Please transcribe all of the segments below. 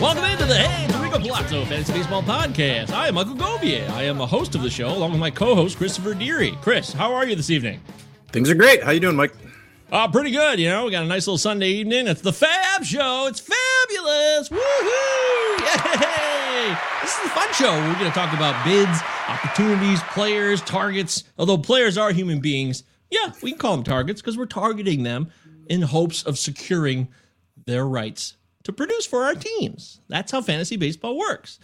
Welcome into the Hey, Enrico Palazzo Fantasy Baseball Podcast. I am Michael Govier. I am a host of the show along with my co-host Christopher Deary. Chris, how are you this evening? Things are great. How you doing, Mike? Uh, pretty good. You know, we got a nice little Sunday evening. It's the Fab Show. It's fabulous. Woohoo! Yay! This is a fun show. We're going to talk about bids, opportunities, players, targets. Although players are human beings, yeah, we can call them targets because we're targeting them in hopes of securing their rights to produce for our teams. That's how fantasy baseball works.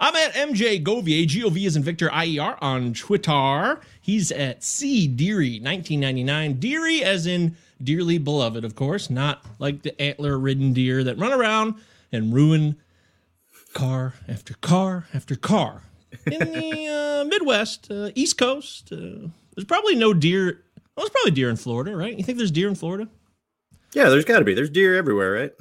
I'm at MJ Govier, G-O-V is in Victor IER on Twitter. He's at C Deary 1999. Deary as in dearly beloved, of course, not like the antler-ridden deer that run around and ruin car after car after car. In the uh, Midwest, uh, East Coast, uh, there's probably no deer. Well, there's probably deer in Florida, right? You think there's deer in Florida? Yeah, there's got to be. There's deer everywhere, right?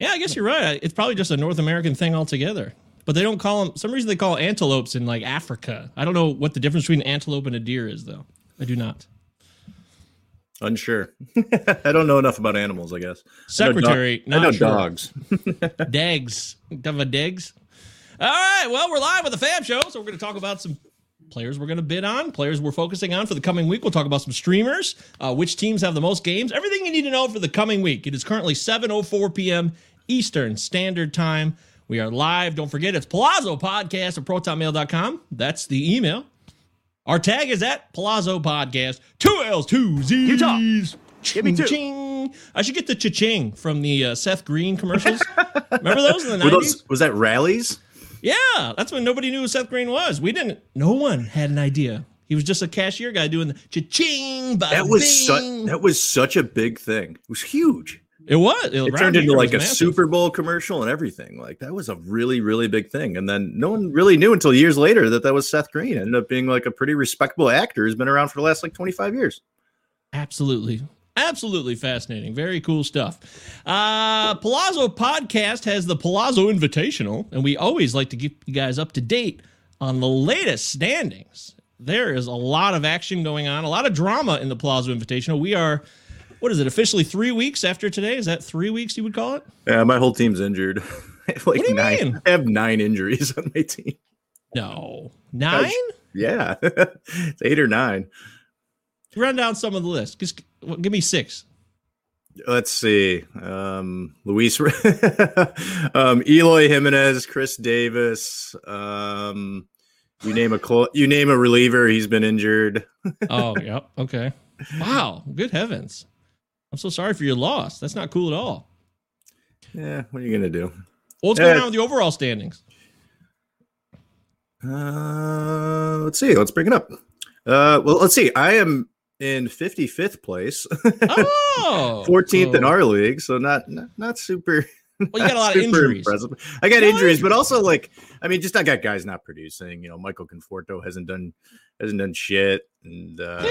Yeah, I guess you're right. It's probably just a North American thing altogether. But they don't call them. Some reason they call antelopes in like Africa. I don't know what the difference between an antelope and a deer is, though. I do not. Unsure. I don't know enough about animals. I guess. Secretary, I know, not dog- I know dogs. Degs. Have a Degs. All right. Well, we're live with the Fab Show, so we're going to talk about some players we're going to bid on, players we're focusing on for the coming week. We'll talk about some streamers, uh, which teams have the most games, everything you need to know for the coming week. It is currently 7:04 p.m. Eastern Standard Time. We are live. Don't forget, it's Palazzo Podcast at protonmail.com. That's the email. Our tag is at Palazzo Podcast. Two L's, two Z's. Utah. Give me two. Ching. I should get the cha-ching from the uh, Seth Green commercials. Remember those in the Were 90s? those, was that rallies? Yeah, that's when nobody knew who Seth Green was. We didn't. No one had an idea. He was just a cashier guy doing the cha-ching. That was bing. such. That was such a big thing. It was huge. It was. It, It turned into like a massive. Super Bowl commercial and everything. Like that was a really, really big thing. And then no one really knew until years later that that was Seth Green. Ended up being like a pretty respectable actor. Who's been around for the last like twenty five years. Absolutely. Absolutely fascinating. Very cool stuff. Uh, Palazzo Podcast has the Palazzo Invitational, and we always like to keep you guys up to date on the latest standings. There is a lot of action going on, a lot of drama in the Palazzo Invitational. We are, what is it, officially three weeks after today? Is that three weeks you would call it? Yeah, my whole team's injured. I have like What do you nine. mean? I have nine injuries on my team. No. Nine? Yeah, it's eight or nine. Run down some of the list. Just well, give me six. Let's see. Um, Luis, um, Eloy Jimenez, Chris Davis. Um, you name a clo- you name a reliever. He's been injured. Oh, yep. Okay. Wow. Good heavens. I'm so sorry for your loss. That's not cool at all. Yeah, what are you gonna do? Well, what's going Yeah. on with the overall standings? Uh, let's see. Let's bring it up. Uh, well, let's see. I am in 55th place, Oh, 14th in our league, so not not, not super Well, you got a lot of injuries. impressive. I got What? injuries, but also like I mean, just I got guys not producing. You know, Michael Conforto hasn't done hasn't done shit, and uh,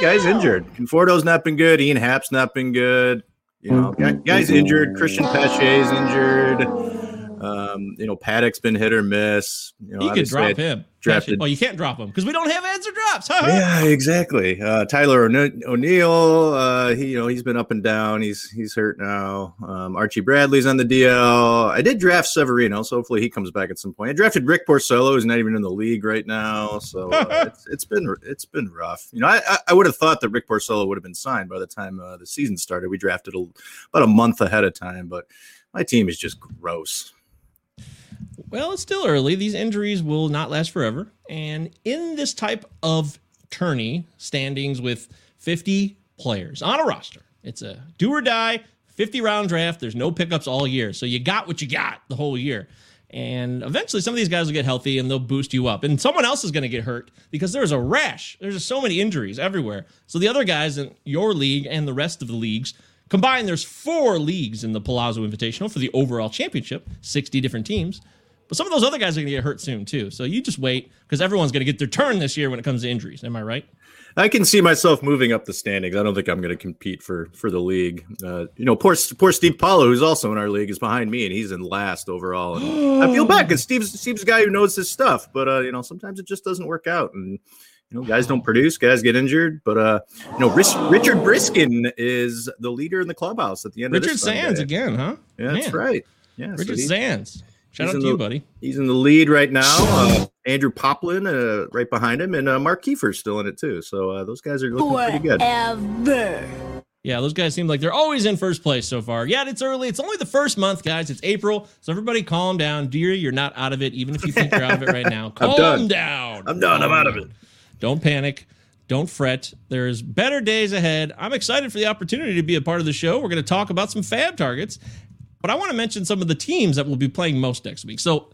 guys injured. Conforto's not been good. Ian Happ's not been good. You know, guys injured. Cristian Pache's injured. Um, you know, Paddack's been hit or miss. You, know, You could drop him. drafted- Well, you can't drop him because we don't have answer drops. Yeah, exactly. Uh, Tyler O'Ne- O'Neill, uh, he you know he's been up and down. He's he's hurt now. Um, Archie Bradley's on the DL. I did draft Severino, so hopefully he comes back at some point. I drafted Rick Porcello, who's not even in the league right now. So uh, it's, it's been it's been rough. You know, I I, I would have thought that Rick Porcello would have been signed by the time uh, the season started. We drafted a, about a month ahead of time, but my team is just gross. Well, it's still early. These injuries will not last forever. And in this type of tourney, standings with 50 players on a roster, it's a do or die 50 round draft. There's no pickups all year. So you got what you got the whole year. And eventually, some of these guys will get healthy and they'll boost you up. And someone else is going to get hurt because there's a rash. There's just so many injuries everywhere. So the other guys in your league and the rest of the leagues combined, there's four leagues in the Palazzo Invitational for the overall championship, 60 different teams. But some of those other guys are going to get hurt soon too. So you just wait because everyone's going to get their turn this year when it comes to injuries. Am I right? I can see myself moving up the standings. I don't think I'm going to compete for for the league. Uh, you know, poor poor Steve Paulo, who's also in our league, is behind me, and he's in last overall. And I feel bad because Steve's Steve's a guy who knows his stuff, but uh, you know, sometimes it just doesn't work out, and you know, guys don't produce, guys get injured. But uh, you know, Ris- Richard Briskin is the leader in the clubhouse at the end Richard of Sunday. Sands again, huh? Yeah, that's Man. right. Yeah, so Richard Sands. Shout he's out in to you, the- buddy. He's in the lead right now. Uh, Andrew Poplin uh, right behind him, and uh, Mark Kiefer's still in it too. So uh, those guys are looking pretty good. Yeah, those guys seem like they're always in first place so far. Yeah, it's early. It's only the first month, guys. It's April. So everybody calm down. Dear, you're not out of it, even if you think you're out of it right now. Calm done. down. I'm done. I'm Calm out of it. Don't panic. Don't fret. There's better days ahead. I'm excited for the opportunity to be a part of the show. We're going to talk about some fab targets, but I want to mention some of the teams that will be playing most next week. So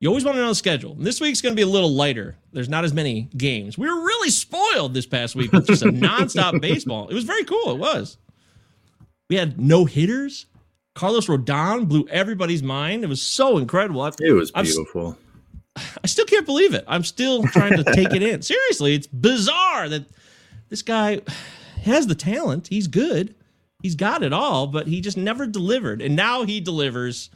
you always want to know the schedule. And This week's going to be a little lighter. There's not as many games. We were really spoiled this past week with just a nonstop baseball. It was very cool. It was. We had no hitters. Carlos Rodon blew everybody's mind. It was so incredible. I- It was I'm beautiful. I still can't believe it. I'm still trying to take it in. Seriously, it's bizarre that this guy has the talent. He's good. He's got it all, but he just never delivered. And now he delivers.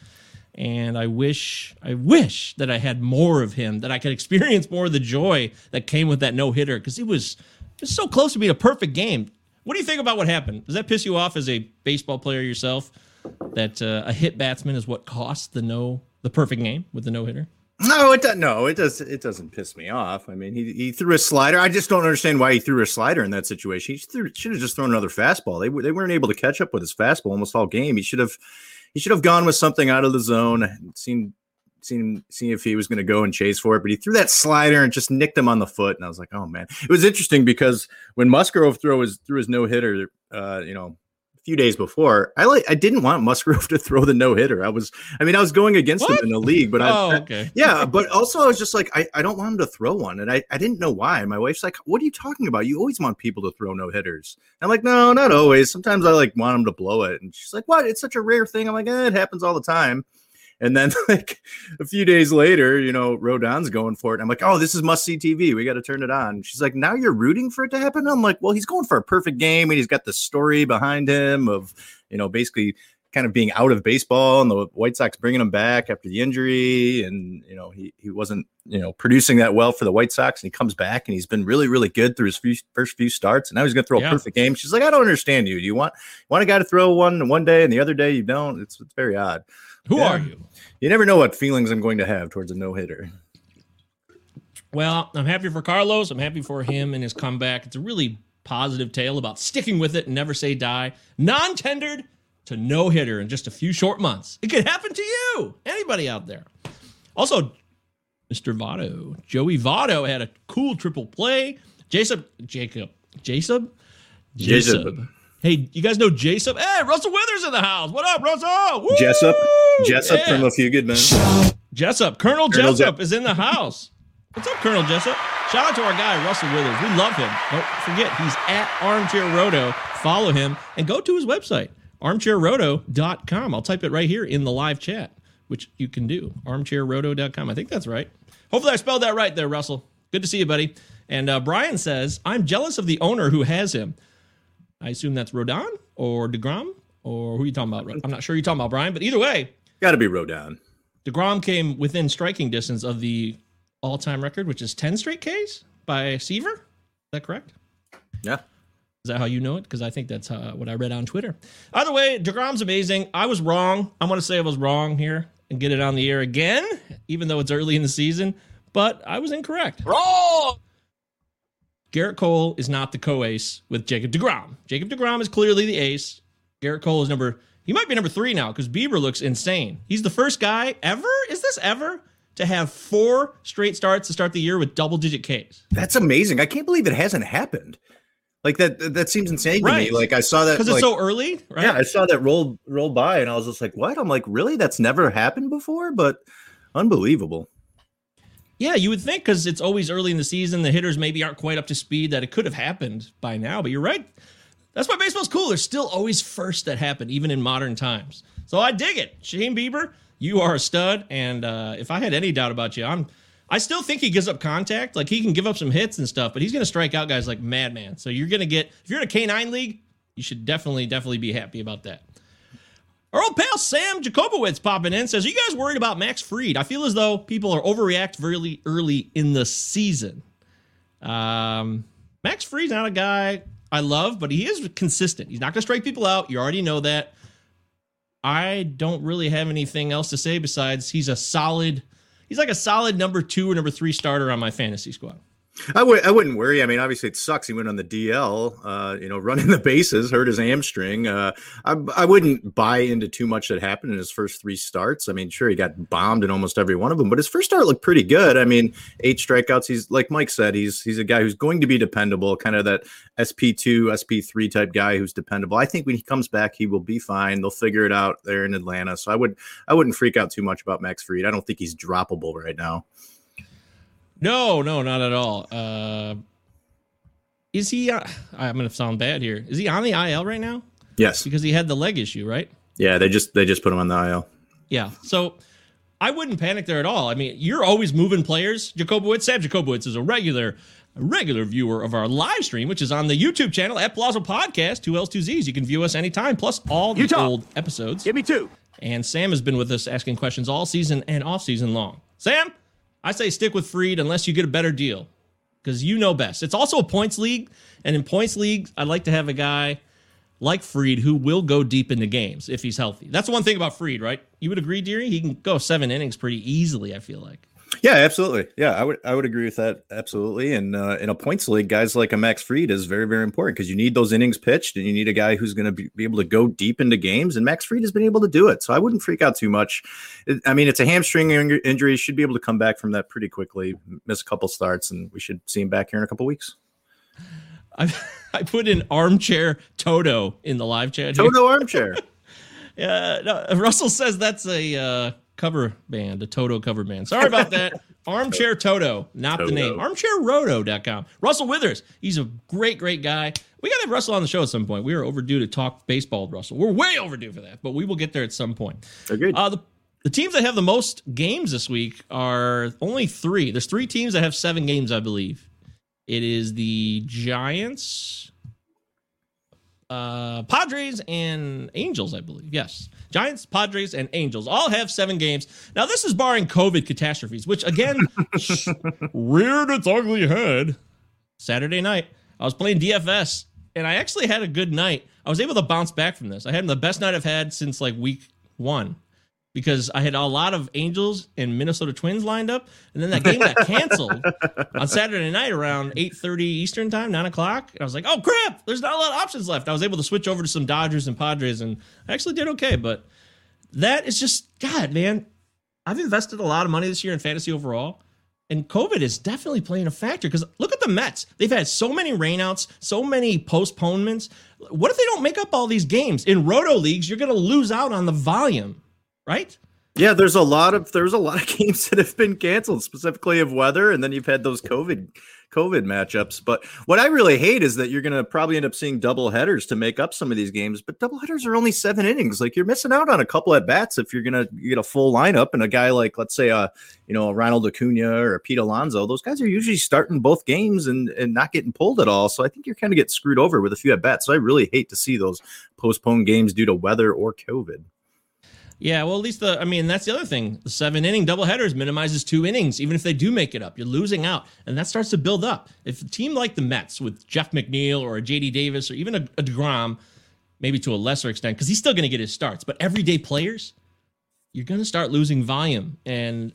And I wish, I wish that I had more of him, that I could experience more of the joy that came with that no hitter because it was just so close to being a perfect game. What do you think about what happened? Does that piss you off as a baseball player yourself? That uh, a hit batsman is what cost the no, the perfect game with the no hitter? No, it doesn't. No, it does. It doesn't piss me off. I mean, he, he threw a slider. I just don't understand why he threw a slider in that situation. He threw, should have just thrown another fastball. They they weren't able to catch up with his fastball almost all game. He should have he should have gone with something out of the zone. Seen seen seen if he was going to go and chase for it, but he threw that slider and just nicked him on the foot. And I was like, oh man, it was interesting because when Musgrove threw his threw his no hitter, uh, you know. Few days before, I like I didn't want Musgrove to throw the no hitter. I was, I mean, I was going against What? him in the league, but I, oh, I- okay. yeah, but also I was just like, I, I don't want him to throw one. And I, I didn't know why. My wife's like, What are you talking about? You always want people to throw no hitters. I'm like, No, not always. Sometimes I like want them to blow it. And she's like, What? It's such a rare thing. I'm like, eh, it happens all the time. And then like a few days later, you know, Rodon's going for it. I'm like, oh, this is must see TV. We got to turn it on. She's like, now you're rooting for it to happen. I'm like, well, he's going for a perfect game, and he's got the story behind him of, you know, basically kind of being out of baseball and the White Sox bringing him back after the injury. And, you know, he, he wasn't, you know, producing that well for the White Sox. And he comes back and he's been really, really good through his few, first few starts. And now he's going to throw Yeah. a perfect game. She's like, I don't understand you. Do you want, you want a guy to throw one one day and the other day you don't? It's, it's very odd. Who Yeah. are you? You never know what feelings I'm going to have towards a no hitter. Well, I'm happy for Carlos. I'm happy for him and his comeback. It's a really positive tale about sticking with it and never say die. Non tendered to no hitter in just a few short months. It could happen to you, anybody out there. Also, Mr. Votto, Joey Votto had a cool triple play. Jacob, Jacob, Jacob, Jacob. Hey, you guys know Jessup? Hey, Russell Withers in the house. What up, Russell? Woo! Jessup, Jessup Yeah. from A Few Good Men. Jessup, Colonel, Colonel Jessup Je- is in the house. What's up, Colonel Jessup? Shout out to our guy, Russell Withers. We love him. Don't forget, he's at Armchair Roto. Follow him and go to his website, armchairroto.com. I'll type it right here in the live chat, which you can do. Armchairroto.com. I think that's right. Hopefully, I spelled that right there, Russell. Good to see you, buddy. And uh, Brian says, I'm jealous of the owner who has him. I assume that's Rodon or DeGrom or who are you talking about? I'm not sure you're talking about, Brian, but either way, Got to be Rodon. DeGrom came within striking distance of the all time record, which is 10 straight Ks by Seaver. Is that correct? Yeah. Is that how you know it? Because I think that's uh, what I read on Twitter. Either way, DeGrom's amazing. I was wrong. I'm going to say I was wrong here and get it on the air again, even though it's early in the season, but I was incorrect. Wrong! Gerrit Cole is not the co ace with Jacob DeGrom. Jacob DeGrom is clearly the ace. Gerrit Cole is number, he might be number three now because Bieber looks insane. He's the first guy ever, is this ever, to have four straight starts to start the year with double digit Ks? That's amazing. I can't believe it hasn't happened. Like that that seems insane to Right. me. Like I saw that Because like, it's so early, right? Yeah, I saw that roll roll by and I was just like, what? I'm like, really? That's never happened before? But unbelievable. Yeah, you would think because it's always early in the season, the hitters maybe aren't quite up to speed that it could have happened by now. But you're right. That's why baseball's cool. There's still always first that happen, even in modern times. So I dig it. Shane Bieber, you are a stud. And uh, if I had any doubt about you, I'm. I still think he gives up contact. Like he can give up some hits and stuff, but he's going to strike out guys like madman. So you're going to get if you're in a K9 league, you should definitely definitely be happy about that. Our old pal Sam Jacobowitz popping in says, Are you guys worried about Max Fried? I feel as though people are overreact very early in the season. Um, Max Fried's not a guy I love, but he is consistent. He's not going to strike people out. You already know that. I don't really have anything else to say besides he's a solid, he's like a solid number two or number three starter on my fantasy squad. I would I wouldn't worry. I mean, obviously it sucks. He went on the DL, uh, you know, running the bases, hurt his hamstring. Uh, I I wouldn't buy into too much that happened in his first three starts. I mean, sure he got bombed in almost every one of them, but his first start looked pretty good. I mean, eight strikeouts. He's like Mike said, he's he's a guy who's going to be dependable, kind of that SP two, SP three type guy who's dependable. I think when he comes back, he will be fine. They'll figure it out there in Atlanta. So I would I wouldn't freak out too much about Max Fried. I don't think he's droppable right now. No, no, not at all. Uh, is he, uh, I'm going to sound bad here. Is he on the IL right now? Yes. Because he had the leg issue, right? Yeah, they just they just put him on the IL. Yeah. So I wouldn't panic there at all. I mean, you're always moving players. Jacobowitz, Sam Jacobowitz is a regular, a regular viewer of our live stream, which is on the YouTube channel at Palazzo Podcast, two L's, two Z's. You can view us anytime, plus all the Utah. old episodes. Give me two. And Sam has been with us asking questions all season and off season long. Sam, I say stick with Fried unless you get a better deal because you know best. It's also a points league. And in points leagues, I'd like to have a guy like Fried who will go deep into games if he's healthy. That's one thing about Fried, right? You would agree, Deary? He can go seven innings pretty easily, I feel like. Yeah, absolutely. Yeah, I would I would agree with that absolutely. And uh, in a points league, guys like a Max Fried is very very important because you need those innings pitched, and you need a guy who's going to be, be able to go deep into games. And Max Fried has been able to do it, so I wouldn't freak out too much. It- I mean, it's a hamstring in- injury; should be able to come back from that pretty quickly. Miss a couple starts, and we should see him back here in a couple weeks. I, I put in armchair Toto in the live chat. here. Toto armchair. Yeah, no, Russell says that's a uh, cover band, a Toto cover band. Sorry about that. Armchair Toto, not the Toto. name. ArmchairRoto.com. Russell Withers, he's a great, great guy. We got to have Russell on the show at some point. We are overdue to talk baseball with Russell. We're way overdue for that, but we will get there at some point. Agreed. Uh, the, the teams that have the most games this week are only three. There's three teams that have seven games, I believe. It is the Giants, uh, Padres, and Angels, I believe. Yes. Giants, Padres, and Angels all have seven games. Now, this is barring COVID catastrophes, which again reared its ugly head Saturday night. I was playing DFS and I actually had a good night. I was able to bounce back from this. I had the best night I've had since like week one because I had a lot of Angels and Minnesota Twins lined up, and then that game got canceled on Saturday night around eight thirty Eastern time, nine o'clock. And I was like, "Oh crap! There's not a lot of options left." I was able to switch over to some Dodgers and Padres, and I actually did okay. But that is just God, man. I've invested a lot of money this year in fantasy overall. And COVID is definitely playing a factor because look at the Mets. They've had so many rainouts, so many postponements. What if they don't make up all these games? In roto leagues, you're going to lose out on the volume, right? Yeah, there's a lot of there's a lot of games that have been canceled, specifically of weather, and then you've had those COVID COVID matchups. But what I really hate is that you're going to probably end up seeing double headers to make up some of these games. But double headers are only seven innings. Like you're missing out on a couple at bats if you're going to get a full lineup and a guy like let's say uh you know Ronald Acuna or Pete Alonso. Those guys are usually starting both games and and not getting pulled at all. So I think you're kind of getting screwed over with a few at bats. So I really hate to see those postponed games due to weather or COVID. Yeah, well, at least the, I mean, that's the other thing. The seven inning doubleheaders minimizes two innings, even if they do make it up. You're losing out, and that starts to build up. If a team like the Mets with Jeff McNeil or a JD Davis or even a, a DeGrom, maybe to a lesser extent, because he's still going to get his starts, but everyday players, you're going to start losing volume. And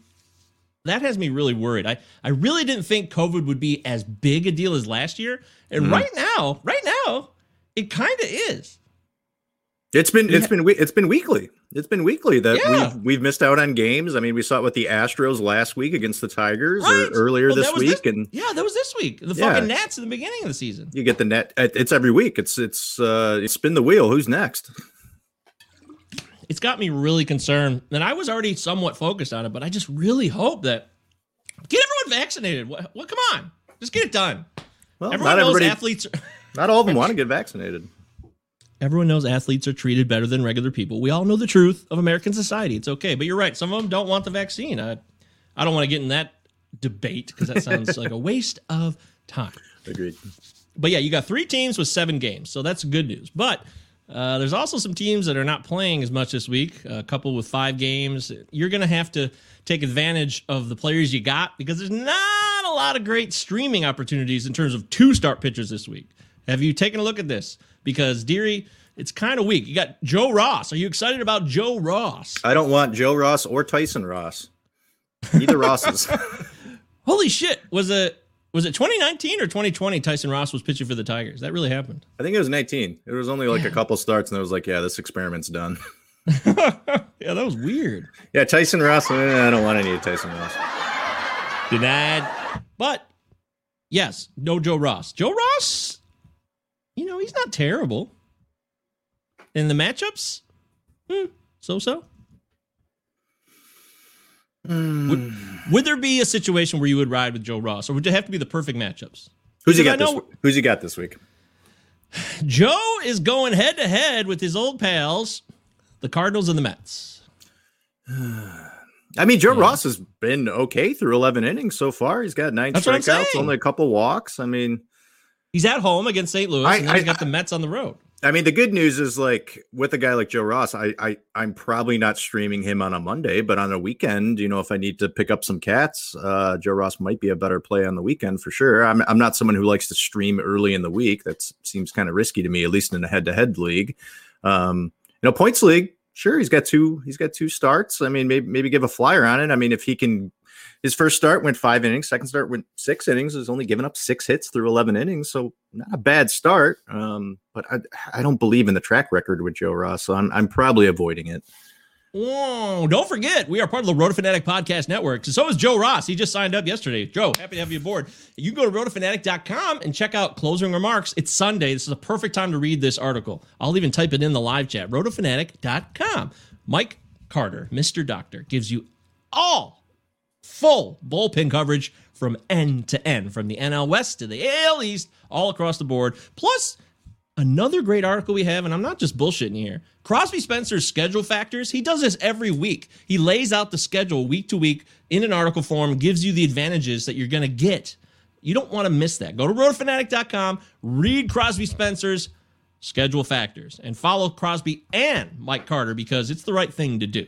that has me really worried. I, I really didn't think COVID would be as big a deal as last year. And Mhm. right now, right now, it kind of is. It's been it's been it's been weekly. It's been weekly that Yeah. we've we've missed out on games. I mean, we saw it with the Astros last week against the Tigers Right. or earlier Well, this week, and Yeah, that was this week. The Yeah. fucking Nats in the beginning of the season. you get the net. It's every week. It's it's uh spin the wheel. Who's next? it's got me really concerned. And I was already somewhat focused on it, but I just really hope that get everyone vaccinated. What? what come on, just get it done. Well, everyone not knows everybody. athletes. Are, Not all of them want to get vaccinated. Everyone knows athletes are treated better than regular people. We all know the truth of American society. It's okay, but you're right. Some of them don't want the vaccine. I, I don't want to get in that debate because that sounds like a waste of time. Agreed. but yeah, you got three teams with seven games, so that's good news. But uh, there's also some teams that are not playing as much this week. A couple with five games. You're going to have to take advantage of the players you got because there's not a lot of great streaming opportunities in terms of two start pitchers this week. Have you taken a look at this? Because Deary, it's kind of weak. You got Joe Ross. Are you excited about Joe Ross? I don't want Joe Ross or Tyson Ross. Neither Rosses. Holy shit! Was it was it 2019 or 2020? Tyson Ross was pitching for the Tigers. That really happened. I think it was 19. It was only like a couple starts, and it was like, yeah, this experiment's done. yeah, that was weird. Yeah, Tyson Ross. eh, I don't want any of Tyson Ross. Denied. But yes, no Joe Ross. Joe Ross, you know, he's not terrible. In the matchups, hmm, so so. Would, would there be a situation where you would ride with Joe Ross, or would it have to be the perfect matchups? Who's he got this? Who's he got this week? Joe is going head to head with his old pals, the Cardinals and the Mets. I mean, Joe Ross has been okay through 11 innings so far. He's got nine That's strikeouts, only a couple walks. I mean, He's at home against St. Louis, I- and he's I- got the Mets on the road. I mean, the good news is like with a guy like Joe Ross, I, I I'm probably not streaming him on a Monday, but on a weekend, you know, if I need to pick up some cats, uh, Joe Ross might be a better play on the weekend for sure. I'm I'm not someone who likes to stream early in the week. That seems kind of risky to me, at least in a head-to-head league. Um, you know, points league, sure, he's got two he's got two starts. I mean, maybe maybe give a flyer on it. I mean, if he can his first start went five innings, second start went six innings, has only given up six hits through 11 innings. So not a bad start. Um, but I, I don't believe in the track record with Joe Ross. So I'm, I'm probably avoiding it. Whoa, don't forget, we are part of the Rotofanatic Podcast Network. So is Joe Ross. He just signed up yesterday. Joe, happy to have you aboard. You can go to rotofanatic.com and check out closing remarks. It's Sunday. This is a perfect time to read this article. I'll even type it in the live chat. Rotofanatic.com. Mike Carter, Mr. Doctor, gives you all full bullpen coverage from end to end, from the NL West to the AL East, all across the board. Plus, Another great article we have, and I'm not just bullshitting here. Crosby Spencer's schedule factors. He does this every week. He lays out the schedule week to week in an article form, gives you the advantages that you're going to get. You don't want to miss that. Go to rotofanatic.com, read Crosby Spencer's schedule factors, and follow Crosby and Mike Carter because it's the right thing to do.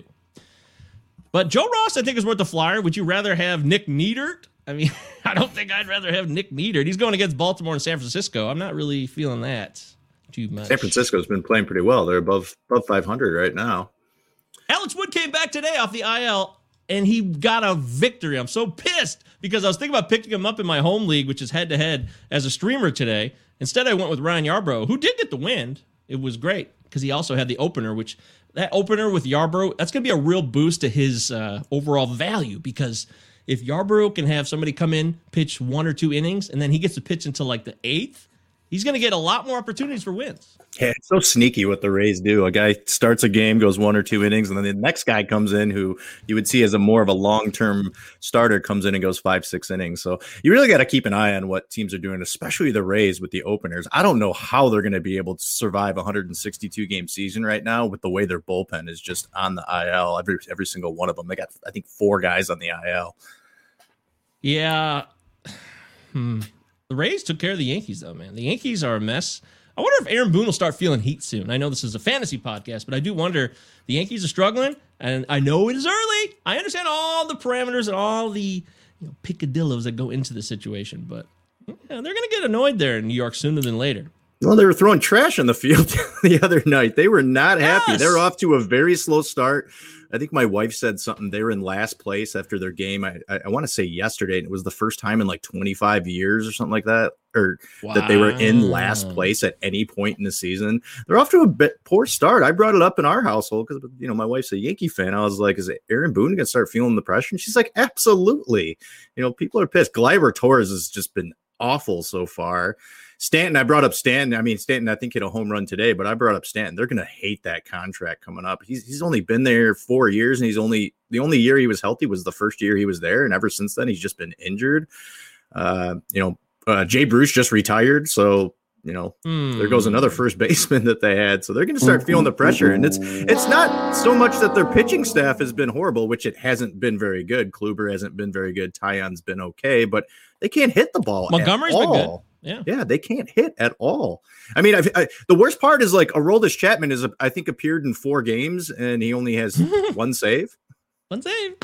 But Joe Ross, I think, is worth the flyer. Would you rather have Nick Neidert? I mean, I don't think I'd rather have Nick Neidert. He's going against Baltimore and San Francisco. I'm not really feeling that too much. San Francisco's been playing pretty well. They're above above 500 right now. Alex Wood came back today off the IL and he got a victory. I'm so pissed because I was thinking about picking him up in my home league, which is head to head as a streamer today. Instead, I went with Ryan Yarbrough, who did get the win. It was great because he also had the opener, which that opener with Yarbrough, that's going to be a real boost to his uh, overall value because if Yarbrough can have somebody come in, pitch one or two innings, and then he gets to pitch until like the eighth, he's going to get a lot more opportunities for wins. Yeah, it's so sneaky what the Rays do. A guy starts a game, goes one or two innings, and then the next guy comes in who you would see as a more of a long term starter comes in and goes five, six innings. So you really got to keep an eye on what teams are doing, especially the Rays with the openers. I don't know how they're going to be able to survive a 162 game season right now with the way their bullpen is just on the IL. Every every single one of them. They got I think four guys on the IL. Yeah. Hmm. The Rays took care of the Yankees, though, man. The Yankees are a mess. I wonder if Aaron Boone will start feeling heat soon. I know this is a fantasy podcast, but I do wonder. The Yankees are struggling, and I know it is early. I understand all the parameters and all the you know, picadillos that go into the situation, but yeah, they're going to get annoyed there in New York sooner than later. Well, they were throwing trash on the field the other night. They were not happy. Yes. They're off to a very slow start. I think my wife said something. They were in last place after their game. I, I, I want to say yesterday, and it was the first time in like 25 years or something like that, or that they were in last place at any point in the season. They're off to a bit poor start. I brought it up in our household because you know my wife's a Yankee fan. I was like, "Is Aaron Boone gonna start feeling the pressure?" And she's like, "Absolutely." You know, people are pissed. Gleiber Torres has just been awful so far. Stanton, I brought up Stanton. I mean, Stanton, I think hit a home run today, but I brought up Stanton. They're going to hate that contract coming up. He's he's only been there four years, and he's only the only year he was healthy was the first year he was there, and ever since then he's just been injured. Uh, you know, uh, Jay Bruce just retired, so you know there goes Hmm. another first baseman that they had. So they're going to start feeling the pressure, and it's it's not so much that their pitching staff has been horrible, which it hasn't been very good. Kluber hasn't been very good. Taillon's been okay, but they can't hit the ball. at Montgomery's been good. Yeah. Yeah, they can't hit at all. I mean, I, the worst part is like Aroldis Chapman is, I think, appeared in four games and he only has one save. One save.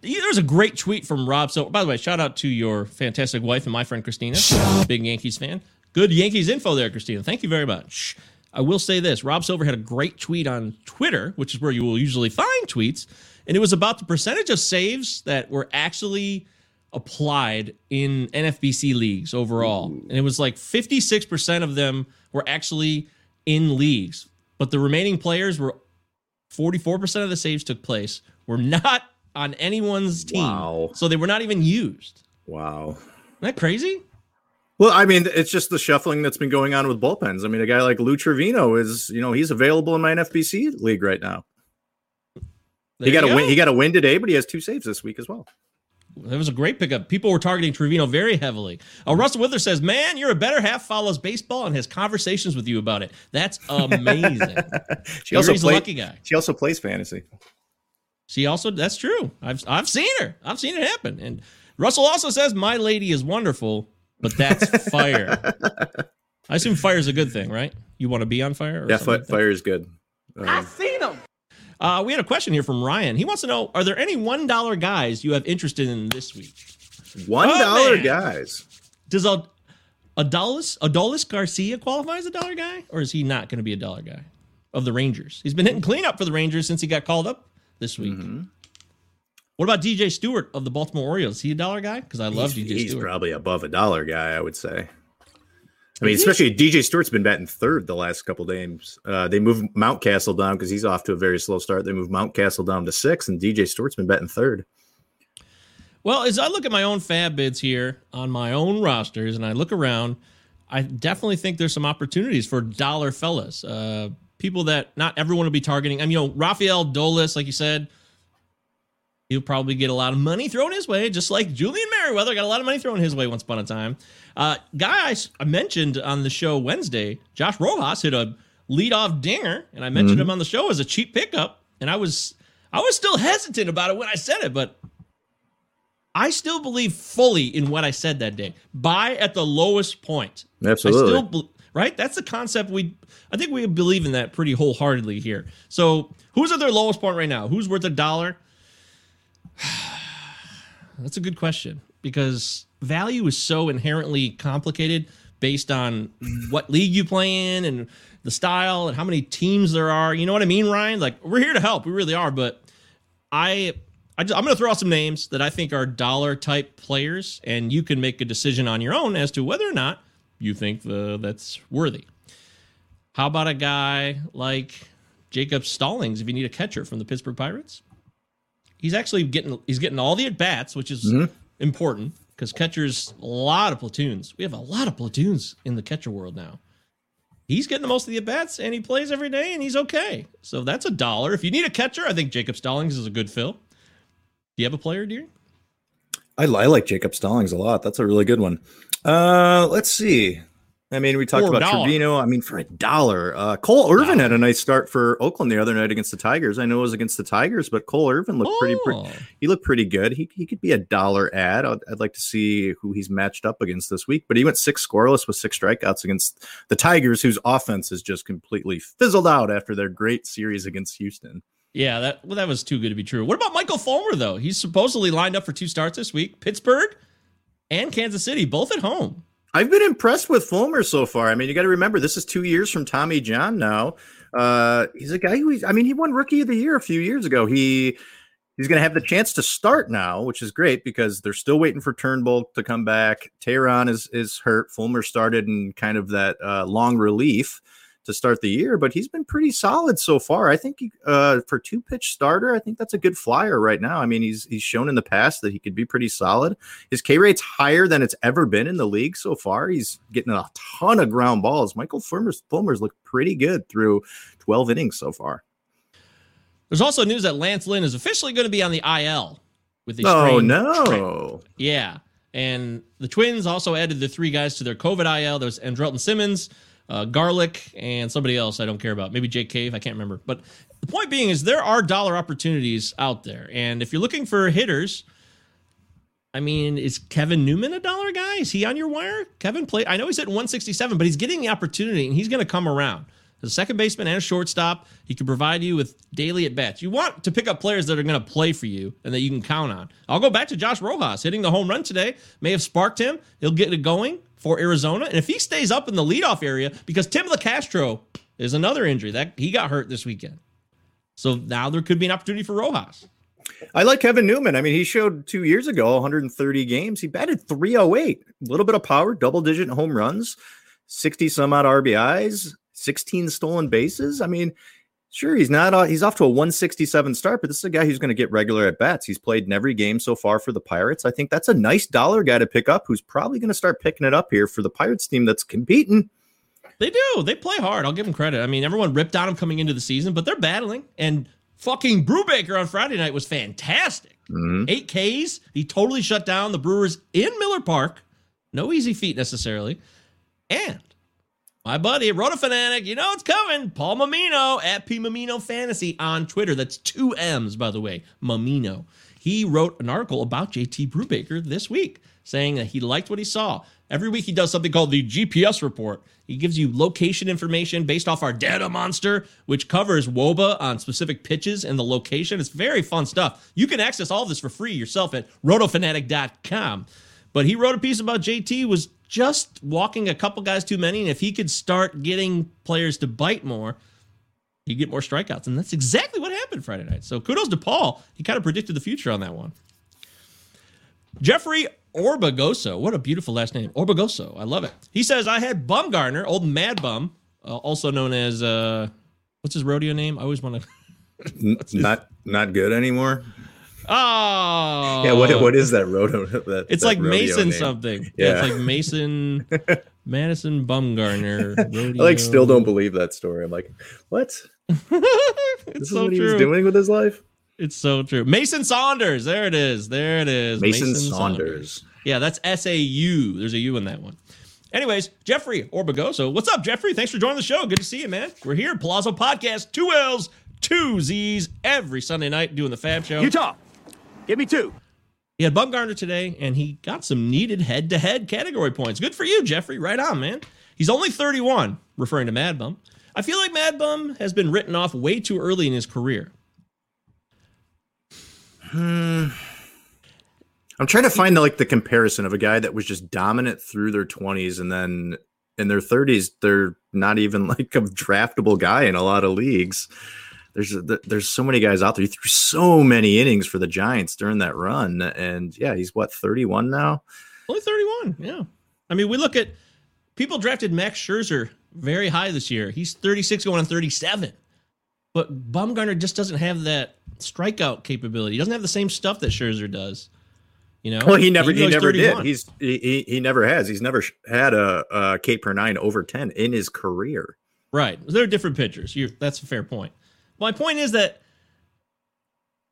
There's a great tweet from Rob. So, by the way, shout out to your fantastic wife and my friend Christina, big Yankees fan. Good Yankees info there, Christina. Thank you very much. I will say this Rob Silver had a great tweet on Twitter, which is where you will usually find tweets. And it was about the percentage of saves that were actually applied in NFBC leagues overall. And it was like 56% of them were actually in leagues, but the remaining players were 44% of the saves took place were not on anyone's team. Wow. So they were not even used. Wow. Isn't that crazy? Well, I mean, it's just the shuffling that's been going on with bullpens. I mean, a guy like Lou Trevino is, you know, he's available in my NFBC league right now. There he got a win. He got a win today, but he has two saves this week as well. That was a great pickup. People were targeting Trevino very heavily. Uh, Russell Wither says, "Man, you're a better half. Follows baseball and has conversations with you about it. That's amazing." She also He's a lucky guy. She also plays fantasy. She also that's true. I've I've seen her. I've seen it happen. And Russell also says, "My lady is wonderful, but that's fire." I assume fire is a good thing, right? You want to be on fire? Or Yeah, something fi- like that? fire is good. Um, I've seen him. Uh, we had a question here from Ryan. He wants to know: Are there any one dollar guys you have interested in this week? One Oh, dollar man. guys. Does Ad- Adolis Adolis Garcia qualify as a dollar guy, or is he not going to be a dollar guy of the Rangers? He's been hitting cleanup for the Rangers since he got called up this week. Mm-hmm. What about DJ Stewart of the Baltimore Orioles? Is he a dollar guy? Because I love he's, DJ he's Stewart. probably above a dollar guy, I would say. I mean, especially DJ Stewart's been batting third the last couple games. Uh, they moved Mountcastle down because he's off to a very slow start. They moved Mountcastle down to six, and DJ Stewart's been batting third. Well, as I look at my own fab bids here on my own rosters and I look around, I definitely think there's some opportunities for dollar fellas. Uh, people that not everyone will be targeting. I mean, you know, Rafael Dolis, like you said, he'll probably get a lot of money thrown his way, just like Julian Merryweather got a lot of money thrown his way once upon a time. Uh, guy I mentioned on the show Wednesday, Josh Rojas hit a leadoff dinger, and I mentioned him on the show as a cheap pickup, and I was I was still hesitant about it when I said it, but I still believe fully in what I said that day. Buy at the lowest point. Absolutely. I still bel- right. That's the concept. We I think we believe in that pretty wholeheartedly here. So who's at their lowest point right now? Who's worth a dollar? That's a good question because value is so inherently complicated based on what league you play in and the style and how many teams there are. You know what I mean, Ryan? Like we're here to help. We really are, but I, I I'm going to throw out some names that I think are dollar type players, and you can make a decision on your own as to whether or not you think the, that's worthy. How about a guy like Jacob Stallings if you need a catcher from the Pittsburgh Pirates? He's actually getting he's getting all the at bats, which is important because catchers, a lot of platoons. We have a lot of platoons in the catcher world now. He's getting the most of the at bats and he plays every day and he's okay. So that's a dollar. If you need a catcher, I think Jacob Stallings is a good fill. Do you have a player, dear? I, I like Jacob Stallings a lot. That's a really good one. Uh, let's see. I mean, we talked about dollar. Trevino. I mean, for a dollar, uh, Cole Irvin had a nice start for Oakland the other night against the Tigers. I know it was against the Tigers, but Cole Irvin looked pretty, Oh. pretty. He looked pretty good. He, he could be a dollar ad. I'd, I'd like to see who he's matched up against this week. But he went six scoreless with six strikeouts against the Tigers, whose offense has just completely fizzled out after their great series against Houston. Yeah, that well, that was too good to be true. What about Michael Fulmer though? He's supposedly lined up for two starts this week. Pittsburgh and Kansas City, both at home. I've been impressed with Fulmer so far. I mean, you got to remember this is two years from Tommy John now. Uh, he's a guy who, I mean, he won Rookie of the Year a few years ago. He he's going to have the chance to start now, which is great because they're still waiting for Turnbull to come back. Teheran is is hurt. Fulmer started in kind of that uh, long relief to start the year, but he's been pretty solid so far. I think he, uh, for two pitch starter, I think that's a good flyer right now. I mean, he's he's shown in the past that he could be pretty solid. His K rate's higher than it's ever been in the league so far. He's getting a ton of ground balls. Michael Fulmer's Fulmer's looked pretty good through 12 innings so far. There's also news that Lance Lynn is officially going to be on the IL with the Oh no. Yeah. And the Twins also added the three guys to their COVID IL. There's Andrelton Simmons, uh, Garlick, and somebody else I don't care about. Maybe Jake Cave. I can't remember. But the point being is there are dollar opportunities out there. And if you're looking for hitters, I mean, is Kevin Newman a dollar guy? Is he on your wire? Kevin played. I know he's at 167, but he's getting the opportunity and he's going to come around. As a second baseman and a shortstop, he can provide you with daily at bats. You want to pick up players that are going to play for you and that you can count on. I'll go back to Josh Rojas hitting the home run today. May have sparked him. He'll get it going for Arizona. And if he stays up in the leadoff area, because Tim Locastro is another injury that he got hurt this weekend. So now there could be an opportunity for Rojas. I like Kevin Newman. I mean, he showed two years ago 130 games. He batted 308, a little bit of power, double digit home runs, 60 some odd RBIs, 16 stolen bases. I mean, sure, he's not, he's off to a 167 start, but this is a guy who's going to get regular at bats. He's played in every game so far for the Pirates. I think that's a nice dollar guy to pick up who's probably going to start picking it up here for the Pirates team that's competing. They do. They play hard. I'll give them credit. I mean, everyone ripped on them coming into the season, but they're battling. And fucking Brubaker on Friday night was fantastic. Mhm. Eight Ks. He totally shut down the Brewers in Miller Park. No easy feat necessarily. And my buddy, Roto Fanatic, you know it's coming. Paul Mamino at P Mamino Fantasy on Twitter. That's two M's, by the way. Mamino. He wrote an article about JT Brubaker this week, saying that he liked what he saw. Every week he does something called the GPS report. He gives you location information based off our data monster, which covers WOBA on specific pitches and the location. It's very fun stuff. You can access all this for free yourself at rotofanatic.com. But he wrote a piece about JT was just walking a couple guys too many, and if he could start getting players to bite more, he'd get more strikeouts. And that's exactly what happened Friday night. So kudos to Paul. He kind of predicted the future on that one. Jeffrey Orbagoso. What a beautiful last name. Orbagoso. I love it. He says, I had Bumgarner, old Mad Bum, uh, also known as, uh, what's his rodeo name? I always want to. Not, not good anymore. Oh. Yeah. What, what is that roto? That, It's that like rodeo Mason name? something. Yeah. Yeah. It's like Mason, Madison Bumgarner. Rodeo. I like still don't believe that story. I'm like, what? it's This is so what he true. was doing with his life? It's so true. Mason Saunders. There it is. There it is. Mason, Saunders. Yeah, that's S A U. There's a U in that one. Anyways, Jeffrey Orbagoso. What's up, Jeffrey? Thanks for joining the show. Good to see you, man. We're here, Palazzo Podcast, two L's, two Z's, every Sunday night doing the Fab Show. Utah, give me two. He had Bumgarner today, and he got some needed head-to-head category points. Good for you, Jeffrey. Right on, man. He's only 31, referring to Mad Bum. I feel like Mad Bum has been written off way too early in his career. Hmm. I'm trying to find like the comparison of a guy that was just dominant through their 20s and then in their 30s they're not even like a draftable guy in a lot of leagues. There's there's so many guys out there. He threw so many innings for the Giants during that run, and yeah, he's what 31 now. Only 31, yeah. I mean, we look at people drafted Max Scherzer very high this year. He's 36 going on 37. But Bumgarner just doesn't have that strikeout capability. He doesn't have the same stuff that Scherzer does. You know, Well, he never he never did. He's he, he he never has. He's never had a, a K per nine over ten in his career. Right. They're different pitchers. you that's a fair point. My point is that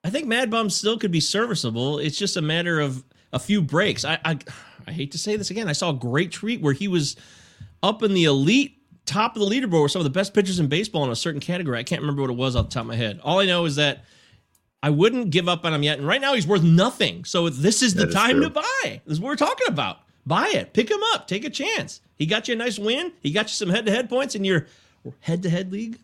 I think Mad Bum still could be serviceable. It's just a matter of a few breaks. I, I I hate to say this again. I saw a great tweet where he was up in the elite top of the leaderboard with some of the best pitchers in baseball in a certain category. I can't remember what it was off the top of my head. All I know is that I wouldn't give up on him yet. And right now he's worth nothing. So this is the is time true. to buy. This is what we're talking about. Buy it. Pick him up. Take a chance. He got you a nice win. He got you some head to head points in your head to head league.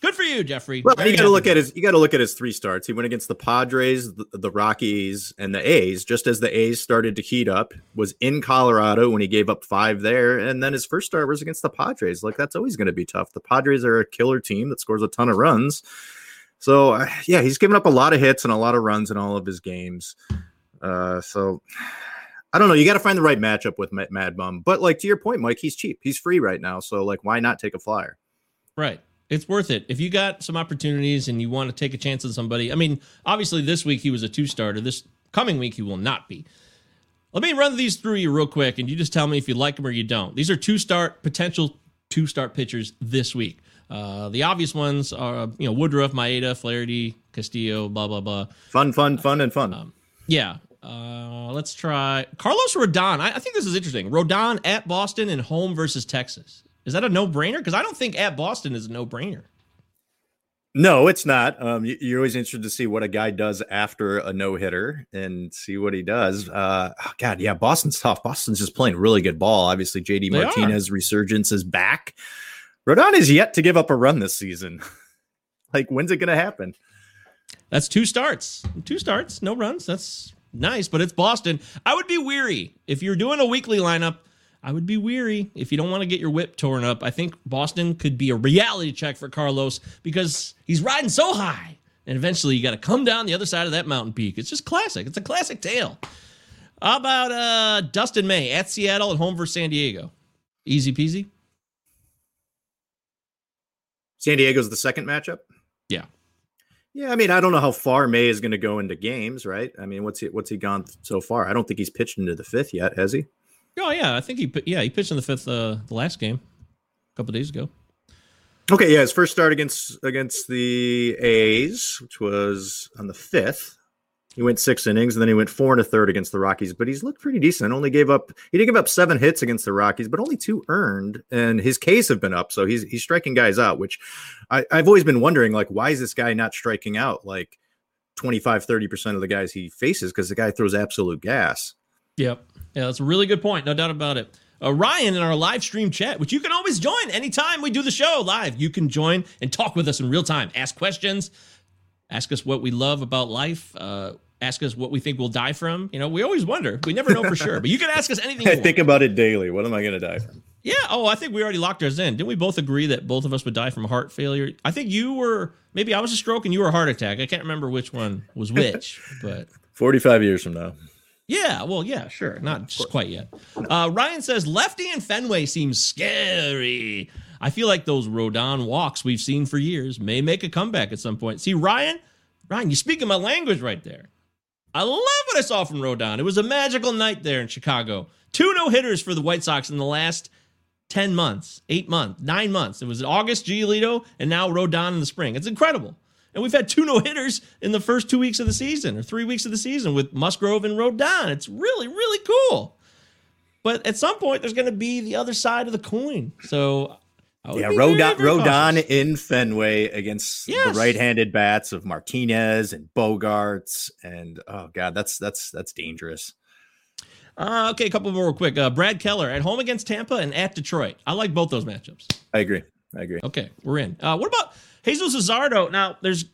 Good for you, Jeffrey. Well, Very you got to look at his you got to look at his three starts. He went against the Padres, the, the Rockies, and the A's. Just as the A's started to heat up, was in Colorado when he gave up five there, and then his first start was against the Padres. Like that's always going to be tough. The Padres are a killer team that scores a ton of runs. So uh, yeah, he's given up a lot of hits and a lot of runs in all of his games. Uh, so I don't know. You got to find the right matchup with Ma- Mad Bum. But like to your point, Mike, he's cheap. He's free right now. So like, why not take a flyer? Right. It's worth it. If you got some opportunities and you want to take a chance on somebody, I mean, obviously this week he was a two starter. This coming week he will not be. Let me run these through you real quick and you just tell me if you like them or you don't. These are two start potential two start pitchers this week. Uh, the obvious ones are, you know, Woodruff, Maeda, Flaherty, Castillo, blah, blah, blah. Fun, fun, fun, and fun. Um, Yeah. Uh, let's try Carlos Rodon. I, I think this is interesting. Rodon at Boston and home versus Texas. Is that a no brainer? Because I don't think at Boston is a no brainer. No, it's not. Um, you, you're always interested to see what a guy does after a no hitter and see what he does. Uh, oh, God, yeah, Boston's tough. Boston's just playing really good ball. Obviously, JD They are. Martinez resurgence is back. Rodon is yet to give up a run this season. like, when's it going to happen? That's two starts. Two starts, no runs. That's nice, but it's Boston. I would be weary if you're doing a weekly lineup. I would be weary if you don't want to get your whip torn up. I think Boston could be a reality check for Carlos because he's riding so high. And eventually you got to come down the other side of that mountain peak. It's just classic. It's a classic tale. How about uh, Dustin May at Seattle at home versus San Diego? Easy peasy. San Diego's the second matchup. Yeah. Yeah, I mean, I don't know how far May is going to go into games, right? I mean, what's he what's he gone so far? I don't think he's pitched into the fifth yet, has he? Oh yeah, I think he yeah he pitched in the fifth uh, the last game a couple days ago. Okay, yeah, his first start against against the A's, which was on the fifth. He went six innings, and then he went four and a third against the Rockies. But he's looked pretty decent. Only gave up he did give up seven hits against the Rockies, but only two earned. And his Ks have been up, so he's he's striking guys out. Which I, I've always been wondering, like, why is this guy not striking out like 25, 30 percent of the guys he faces? Because the guy throws absolute gas. Yep. Yeah, that's a really good point. No doubt about it. Uh, Ryan in our live stream chat, which you can always join anytime we do the show live. You can join and talk with us in real time. Ask questions, ask us what we love about life, uh, ask us what we think we'll die from. You know, we always wonder. We never know for sure, but you can ask us anything. You I think about it daily. What am I going to die from? Yeah. Oh, I think we already locked ours in. Didn't we both agree that both of us would die from heart failure? I think you were maybe I was a stroke and you were a heart attack. I can't remember which one was which, but 45 years from now. Yeah, well, yeah, sure. Not just quite yet. Uh, Ryan says lefty and Fenway seems scary. I feel like those Rodon walks we've seen for years may make a comeback at some point. See, Ryan, Ryan, you're speaking my language right there. I love what I saw from Rodon. It was a magical night there in Chicago. Two no hitters for the White Sox in the last 10 months, eight months, nine months. It was August, Giolito, and now Rodon in the spring. It's incredible. And we've had two no hitters in the first two weeks of the season or three weeks of the season with Musgrove and Rodon. It's really, really cool. But at some point, there's going to be the other side of the coin. So, Yeah, Rodon, Rodon in Fenway against Yes. the right-handed bats of Martinez and Bogaerts, and oh god, that's that's that's dangerous. Uh, okay, a couple more real quick. Uh, Brad Keller at home against Tampa and at Detroit. I like both those matchups. I agree. I agree. Okay, we're in. Uh, what about Jesus Luzardo? Now, there's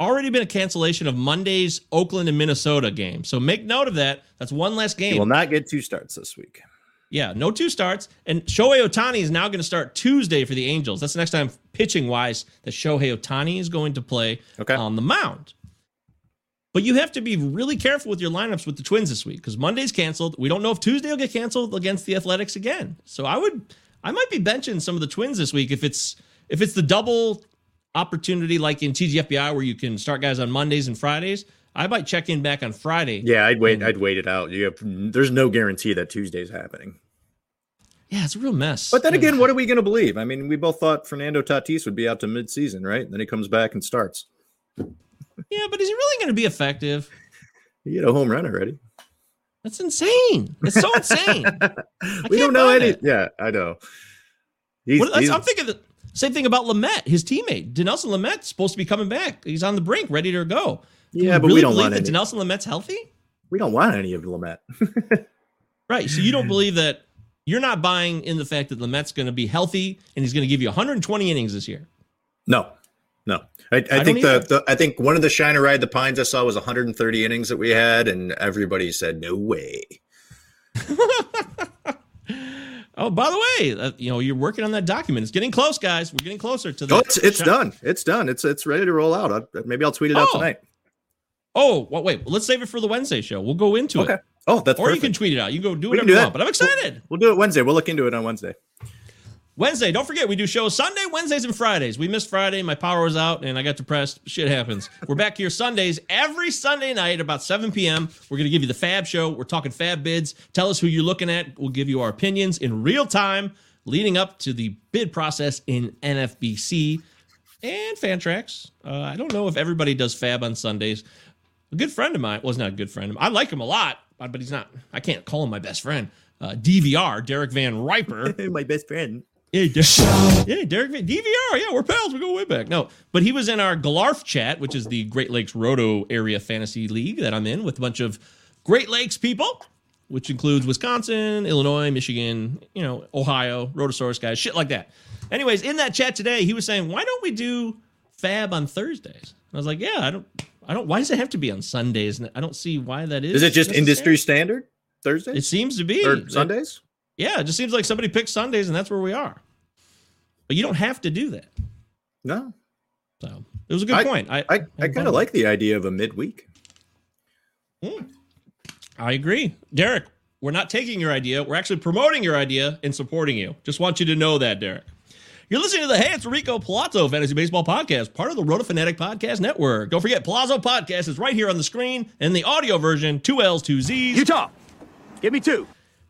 already been a cancellation of Monday's Oakland and Minnesota game. So make note of that. That's one less game. He will not get two starts this week. Yeah, no two starts. And Shohei Ohtani is now going to start Tuesday for the Angels. That's the next time pitching wise that Shohei Ohtani is going to play Okay. on the mound. But you have to be really careful with your lineups with the Twins this week because Monday's canceled. We don't know if Tuesday will get canceled against the Athletics again. So I would, I might be benching some of the Twins this week if it's if it's the double opportunity like in TGFBI where you can start guys on Mondays and Fridays. I might check in back on Friday. Yeah, I'd wait. And- I'd wait it out. You have, there's no guarantee that Tuesday's happening. Yeah, it's a real mess. But then again, what are we going to believe? I mean, we both thought Fernando Tatis would be out to midseason, right? then he comes back and starts. yeah, but is he really going to be effective? He hit a home run already. That's insane. It's so insane. we don't know any. that. Yeah, I know. He's, What- he's- I'm thinking the same thing about Lamet, his teammate. Dinelson Lamet's supposed to be coming back. He's on the brink, ready to go. Yeah, we but we don't believe want that any. Dinelson Lamet's healthy? we don't want any of Lamet. Right. So you don't believe that you're not buying in the fact that Lamet's going to be healthy and he's going to give you 120 innings this year. No, no. I, I, don't think the, the I think one of the Shiner Ride the Pines I saw was 130 innings that we had, and everybody said no way. Oh, by the way, uh, you know you're working on that document. It's getting close, guys. We're getting closer to the. Oh, it's it's done. It's done. It's it's ready to roll out. I, maybe I'll tweet it out Oh, tonight. Oh, well, wait. Let's save it for the Wednesday show. We'll go into Okay. it, Oh, that's or perfect. you can tweet it out. You go do whatever do you want. But I'm excited. We'll do it Wednesday. We'll look into it on Wednesday. Wednesday, don't forget we do shows Sunday, Wednesdays, and Fridays. We missed Friday. My power was out and I got depressed. Shit happens. We're back here Sundays every Sunday night about 7 p.m. We're going to give you the Fab Show. We're talking Fab bids. Tell us who you're looking at. We'll give you our opinions in real time leading up to the bid process in NFBC and Fantrax. Uh, I don't know if everybody does Fab on Sundays. A good friend of mine was not a good friend. I like him a lot, but he's not. I can't call him my best friend. Uh, DVR, Derek Van Riper. My best friend. Yeah, Der- yeah, Derek Van- DVR. Yeah, we're pals. We go way back. No, but he was in our Glarf chat, which is the Great Lakes Roto Area Fantasy League that I'm in with a bunch of Great Lakes people, which includes Wisconsin, Illinois, Michigan, you know, Ohio, Rotosaurus guys, shit like that. Anyways, in that chat today, he was saying, "Why don't we do Fab on Thursdays?" And I was like, "Yeah, I don't, I don't. Why does it have to be on Sundays? I don't see why that is. Is it just industry standard Thursday It seems to be or Sundays? Yeah, it just seems like somebody picked Sundays and that's where we are. But you don't have to do that. No, So it was a good I- point. I I, I I'm kind of like the idea of a midweek. Hmm. I agree, Derek. We're not taking your idea. We're actually promoting your idea and supporting you. Just want you to know that, Derek. You're listening to the Hey, it's Rico Palazzo Fantasy Baseball Podcast, part of the Roto Fanatic Podcast Network. Don't forget, Palazzo Podcast is right here on the screen and the audio version, two L's, two Z's. Utah, give me two.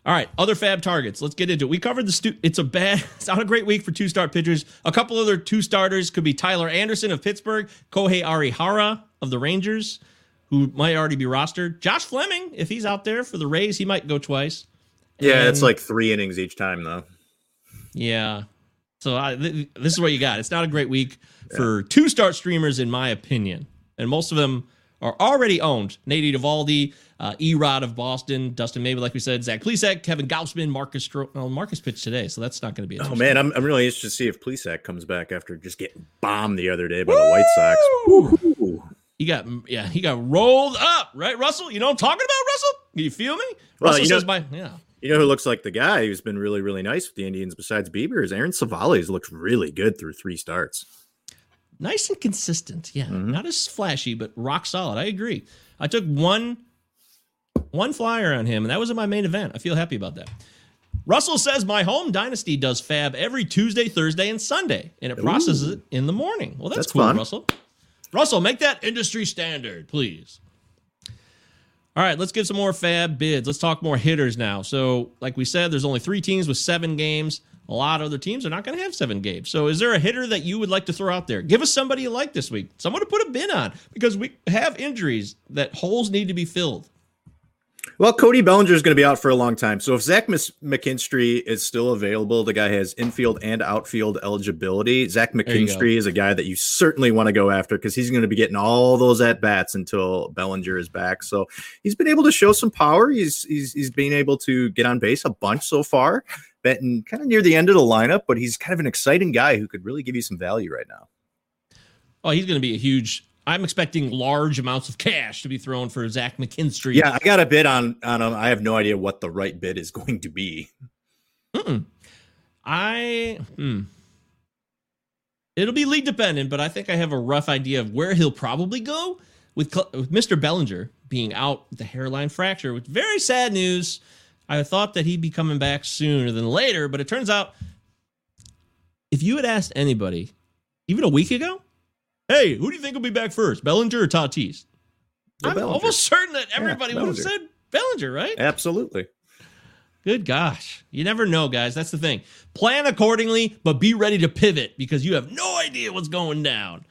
All right, other fab targets. Let's get into it. We covered the stu- it's a bad it's not a great week for two start pitchers. A couple other two starters could be Tyler Anderson of Pittsburgh, Kohei Arihara of the Rangers, who might already be rostered. Josh Fleming, if he's out there for the Rays, he might go twice. Yeah, it's like three innings each time though. Yeah. So I, th- this is what you got. It's not a great week for two start streamers, in my opinion, and most of them are already owned. Nate Eovaldi, uh, Erod of Boston, Dustin Maybe, like we said, Zach Plesac, Kevin Gausman, Marcus. Stro- well, Marcus pitched today, so that's not going to be. A Oh man, I'm, I'm really interested to see if Plesac comes back after just getting bombed the other day by the White Sox. Woo-hoo. He got yeah, he got rolled up, right, Russell? You know what I'm talking about, Russell? You feel me? Well, Russell you know- says my yeah. You know who looks like the guy who's been really, really nice with the Indians besides Bieber is Aaron Civale's looks really good through three starts. nice and consistent. Yeah, Mm-hmm. not as flashy, but rock solid. I agree. I took one one flyer on him, and that was in my main event. I feel happy about that. Russell says my home dynasty does fab every Tuesday, Thursday, and Sunday, and it processes it in the morning. Well, that's, That's cool, fun. Russell. Russell, make that industry standard, please. All right, let's get some more fab bids. Let's talk more hitters now. So, like we said, there's only three teams with seven games. A lot of other teams are not going to have seven games. So, is there a hitter that you would like to throw out there? Give us somebody you like this week. Someone to put a bin on because we have injuries that holes need to be filled. Well, Cody Bellinger is going to be out for a long time. So if Zach McKinstry is still available, the guy has infield and outfield eligibility. Zach. McKinstry is a guy that you certainly want to go after because he's going to be getting all those at bats until Bellinger is back. So he's been able to show some power. He's he's he's been able to get on base a bunch so far. Betting kind of near the end of the lineup, but he's kind of an exciting guy who could really give you some value right now. Oh, he's going to be a huge. I'm expecting large amounts of cash to be thrown for Zach McKinstry. Yeah, I got a bid on on him. I have no idea what the right bid is going to be. I hmm. It'll be league dependent, but I think I have a rough idea of where he'll probably go with, with Mr. Bellinger being out with the hairline fracture, with very sad news. I thought that he'd be coming back sooner than later, but it turns out if you had asked anybody, even a week ago, hey, who do you think will be back first, Bellinger or Tatis? I'm Bellinger. almost certain that everybody would have said Bellinger, right? Absolutely. Good gosh. You never know, guys. That's the thing. Plan accordingly, but be ready to pivot because you have no idea what's going down.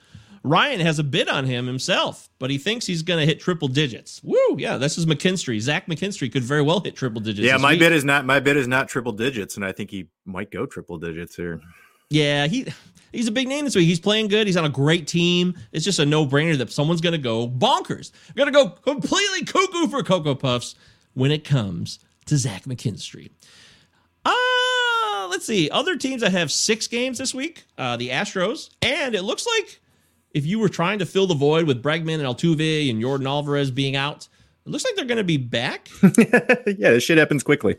Ryan has a bid on him himself, but he thinks he's going to hit triple digits. Woo! Yeah, this is McKinstry. Zach McKinstry could very well hit triple digits. Yeah, my week. bid is not my bid is not triple digits, and I think he might go triple digits here. Yeah, he he's a big name this week. He's playing good. He's on a great team. It's just a no brainer that someone's going to go bonkers. Going to go completely cuckoo for Cocoa Puffs when it comes to Zach McKinstry. Uh, let's see. Other teams that have six games this week, uh, the Astros, and it looks like if you were trying to fill the void with Bregman and Altuve and Yordan Alvarez being out, it looks like they're going to be back. yeah, this shit happens quickly.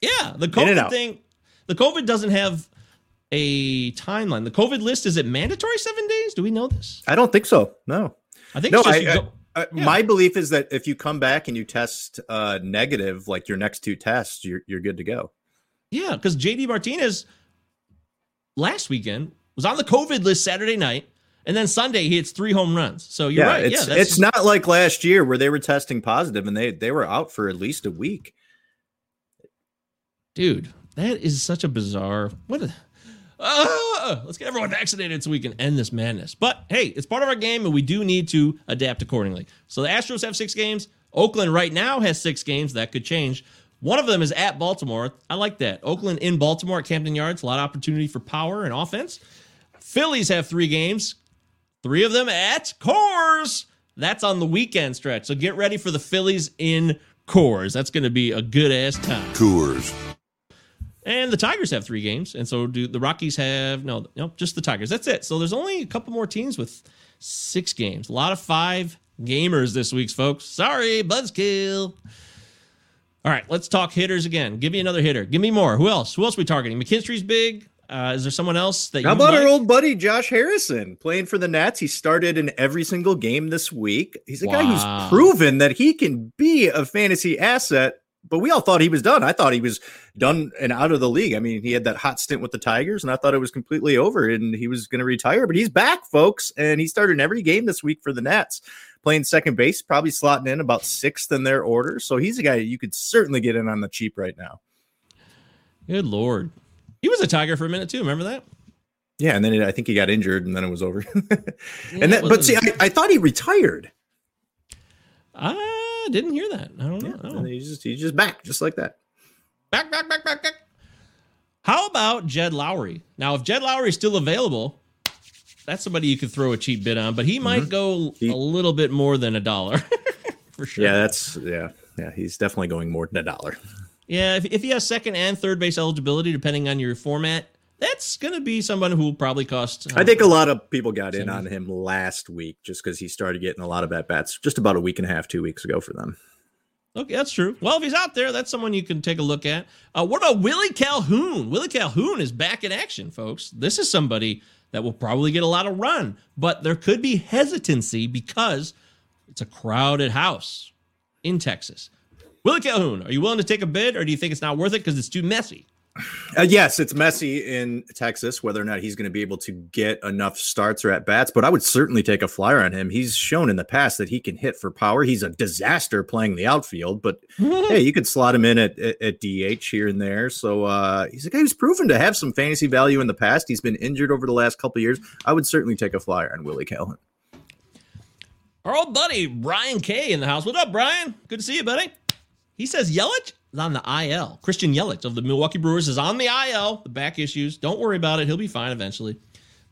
Yeah, the COVID thing, the COVID doesn't have a timeline. The COVID list is it mandatory seven days? Do we know this? I don't think so. No. I think No, it's just I, I- Yeah. my belief is that if you come back and you test uh, negative, like your next two tests, you're you're good to go. yeah, because JD Martinez last weekend was on the COVID list Saturday night, and then Sunday he hits three home runs. So you're yeah, right. it's yeah, it's not like last year where they were testing positive and they they were out for at least a week. dude. That is such a bizarre. What? A, Ah, let's get everyone vaccinated so we can end this madness. But hey, it's part of our game, and we do need to adapt accordingly. So the Astros have six games. Oakland right now has six games. That could change. One of them is at Baltimore. I like that. Oakland in Baltimore at Camden Yards. A lot of opportunity for power and offense. Phillies have three games. Three of them at Coors. That's on the weekend stretch. So get ready for the Phillies in Coors. That's going to be a good ass time. Coors. And the Tigers have three games, and so do the Rockies have no, no, just the Tigers. That's it. So there's only a couple more teams with six games. A lot of five gamers this week, folks. Sorry, buzzkill. All right, let's talk hitters again. Give me another hitter. Give me more. Who else? Who else are we targeting? McKinstry's big. Uh, is there someone else that How you about our old buddy Josh Harrison playing for the Nats? He started in every single game this week. He's a guy who's proven that he can be a fantasy asset, but we all thought he was done. I thought he was done and out of the league. I mean, he had that hot stint with the Tigers, and I thought it was completely over and he was going to retire, but he's back, folks. And he started in every game this week for the Nats, playing second base, probably slotting in about sixth in their order. So he's a guy you could certainly get in on the cheap right now. Good lord, he was a Tiger for a minute too. Remember that? Yeah, and then it, I think he got injured, and then it was over. Yeah, and then, but see, I, I thought he retired. I didn't hear that. I don't know. And he's just he's just back, just like that. Back, back, back, back, back. How about Jed Lowrie? Now, if Jed Lowrie is still available, that's somebody you could throw a cheap bid on, but he might go Mm-hmm. He- a little bit more than a dollar for sure. Yeah, that's yeah, yeah. He's definitely going more than a dollar. Yeah, if, if he has second and third base eligibility, depending on your format, that's going to be someone who will probably cost. I think a lot of people got in on him last week just because he started getting a lot of at bats just about a week and a half, two weeks ago for them. Okay, that's true. Well, if he's out there, that's someone you can take a look at. Uh, what about Willie Calhoun? Willie Calhoun is back in action, folks. This is somebody that will probably get a lot of run, but there could be hesitancy because it's a crowded house in Texas. Willie Calhoun, are you willing to take a bid, or do you think it's not worth it because it's too messy? Uh, yes, it's messy in Texas whether or not he's going to be able to get enough starts or at bats, but I would certainly take a flyer on him. He's shown in the past that he can hit for power. He's a disaster playing the outfield, but hey, you could slot him in at, at, at DH here and there. So uh, he's a guy who's proven to have some fantasy value in the past. He's been injured over the last couple of years. I would certainly take a flyer on Willie Calhoun. Our old buddy Brian K in the house. What up, Brian? Good to see you, buddy. He says Yelich is on the IL. Christian Yelich of the Milwaukee Brewers is on the IL. The back issues. Don't worry about it. He'll be fine eventually.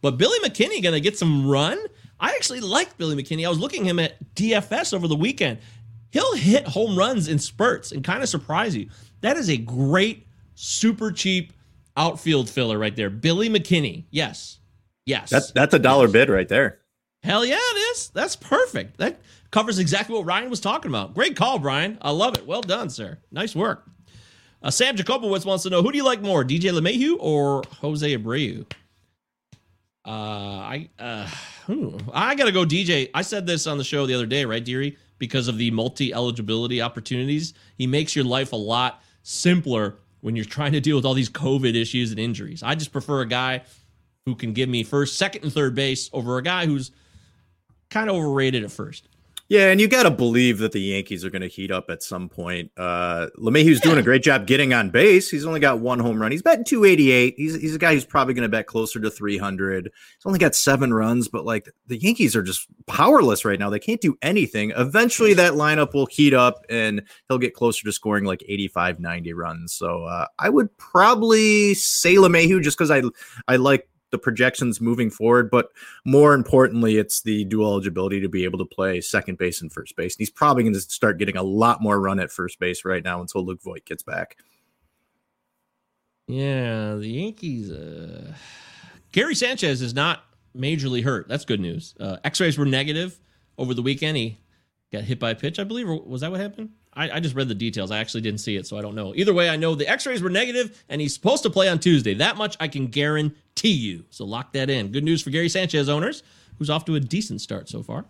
But Billy McKinney gonna get some run. I actually like Billy McKinney. I was looking him at DFS over the weekend. He'll hit home runs in spurts and kind of surprise you. That is a great, super cheap outfield filler right there. Billy McKinney. Yes. Yes. That's that's a dollar bid right there. Hell yeah, it is. That's perfect. That covers exactly what Ryan was talking about. Great call, Brian. I love it. Well done, sir. Nice work. Uh, Sam Jacobowitz wants to know who do you like more, DJ LeMahieu or Jose Abreu? Uh, I uh, I gotta go DJ. I said this on the show the other day, right, Deary? Because of the multi eligibility opportunities, he makes your life a lot simpler when you're trying to deal with all these COVID issues and injuries. I just prefer a guy who can give me first, second, and third base over a guy who's kind of overrated at first. Yeah, and you got to believe that the Yankees are going to heat up at some point. Uh, LeMahieu's doing a great job getting on base. He's only got one home run. He's betting 288. He's, he's a guy who's probably going to bet closer to 300. He's only got seven runs, but like the Yankees are just powerless right now. They can't do anything. Eventually, that lineup will heat up and he'll get closer to scoring like 85, 90 runs. So uh, I would probably say LeMahieu just because I, I like the projections moving forward, but more importantly, it's the dual eligibility to be able to play second base and first base. And he's probably going to start getting a lot more run at first base right now until Luke Voit gets back. Yeah, the Yankees. Uh... Gary Sanchez is not majorly hurt. That's good news. Uh, X-rays were negative over the weekend. He got hit by a pitch, I believe. Was that what happened? I, I, just read the details. I actually didn't see it, so I don't know. Either way, I know the x rays were negative and he's supposed to play on Tuesday. That much I can guarantee you. So lock that in. Good news for Gary Sanchez owners, who's off to a decent start so far.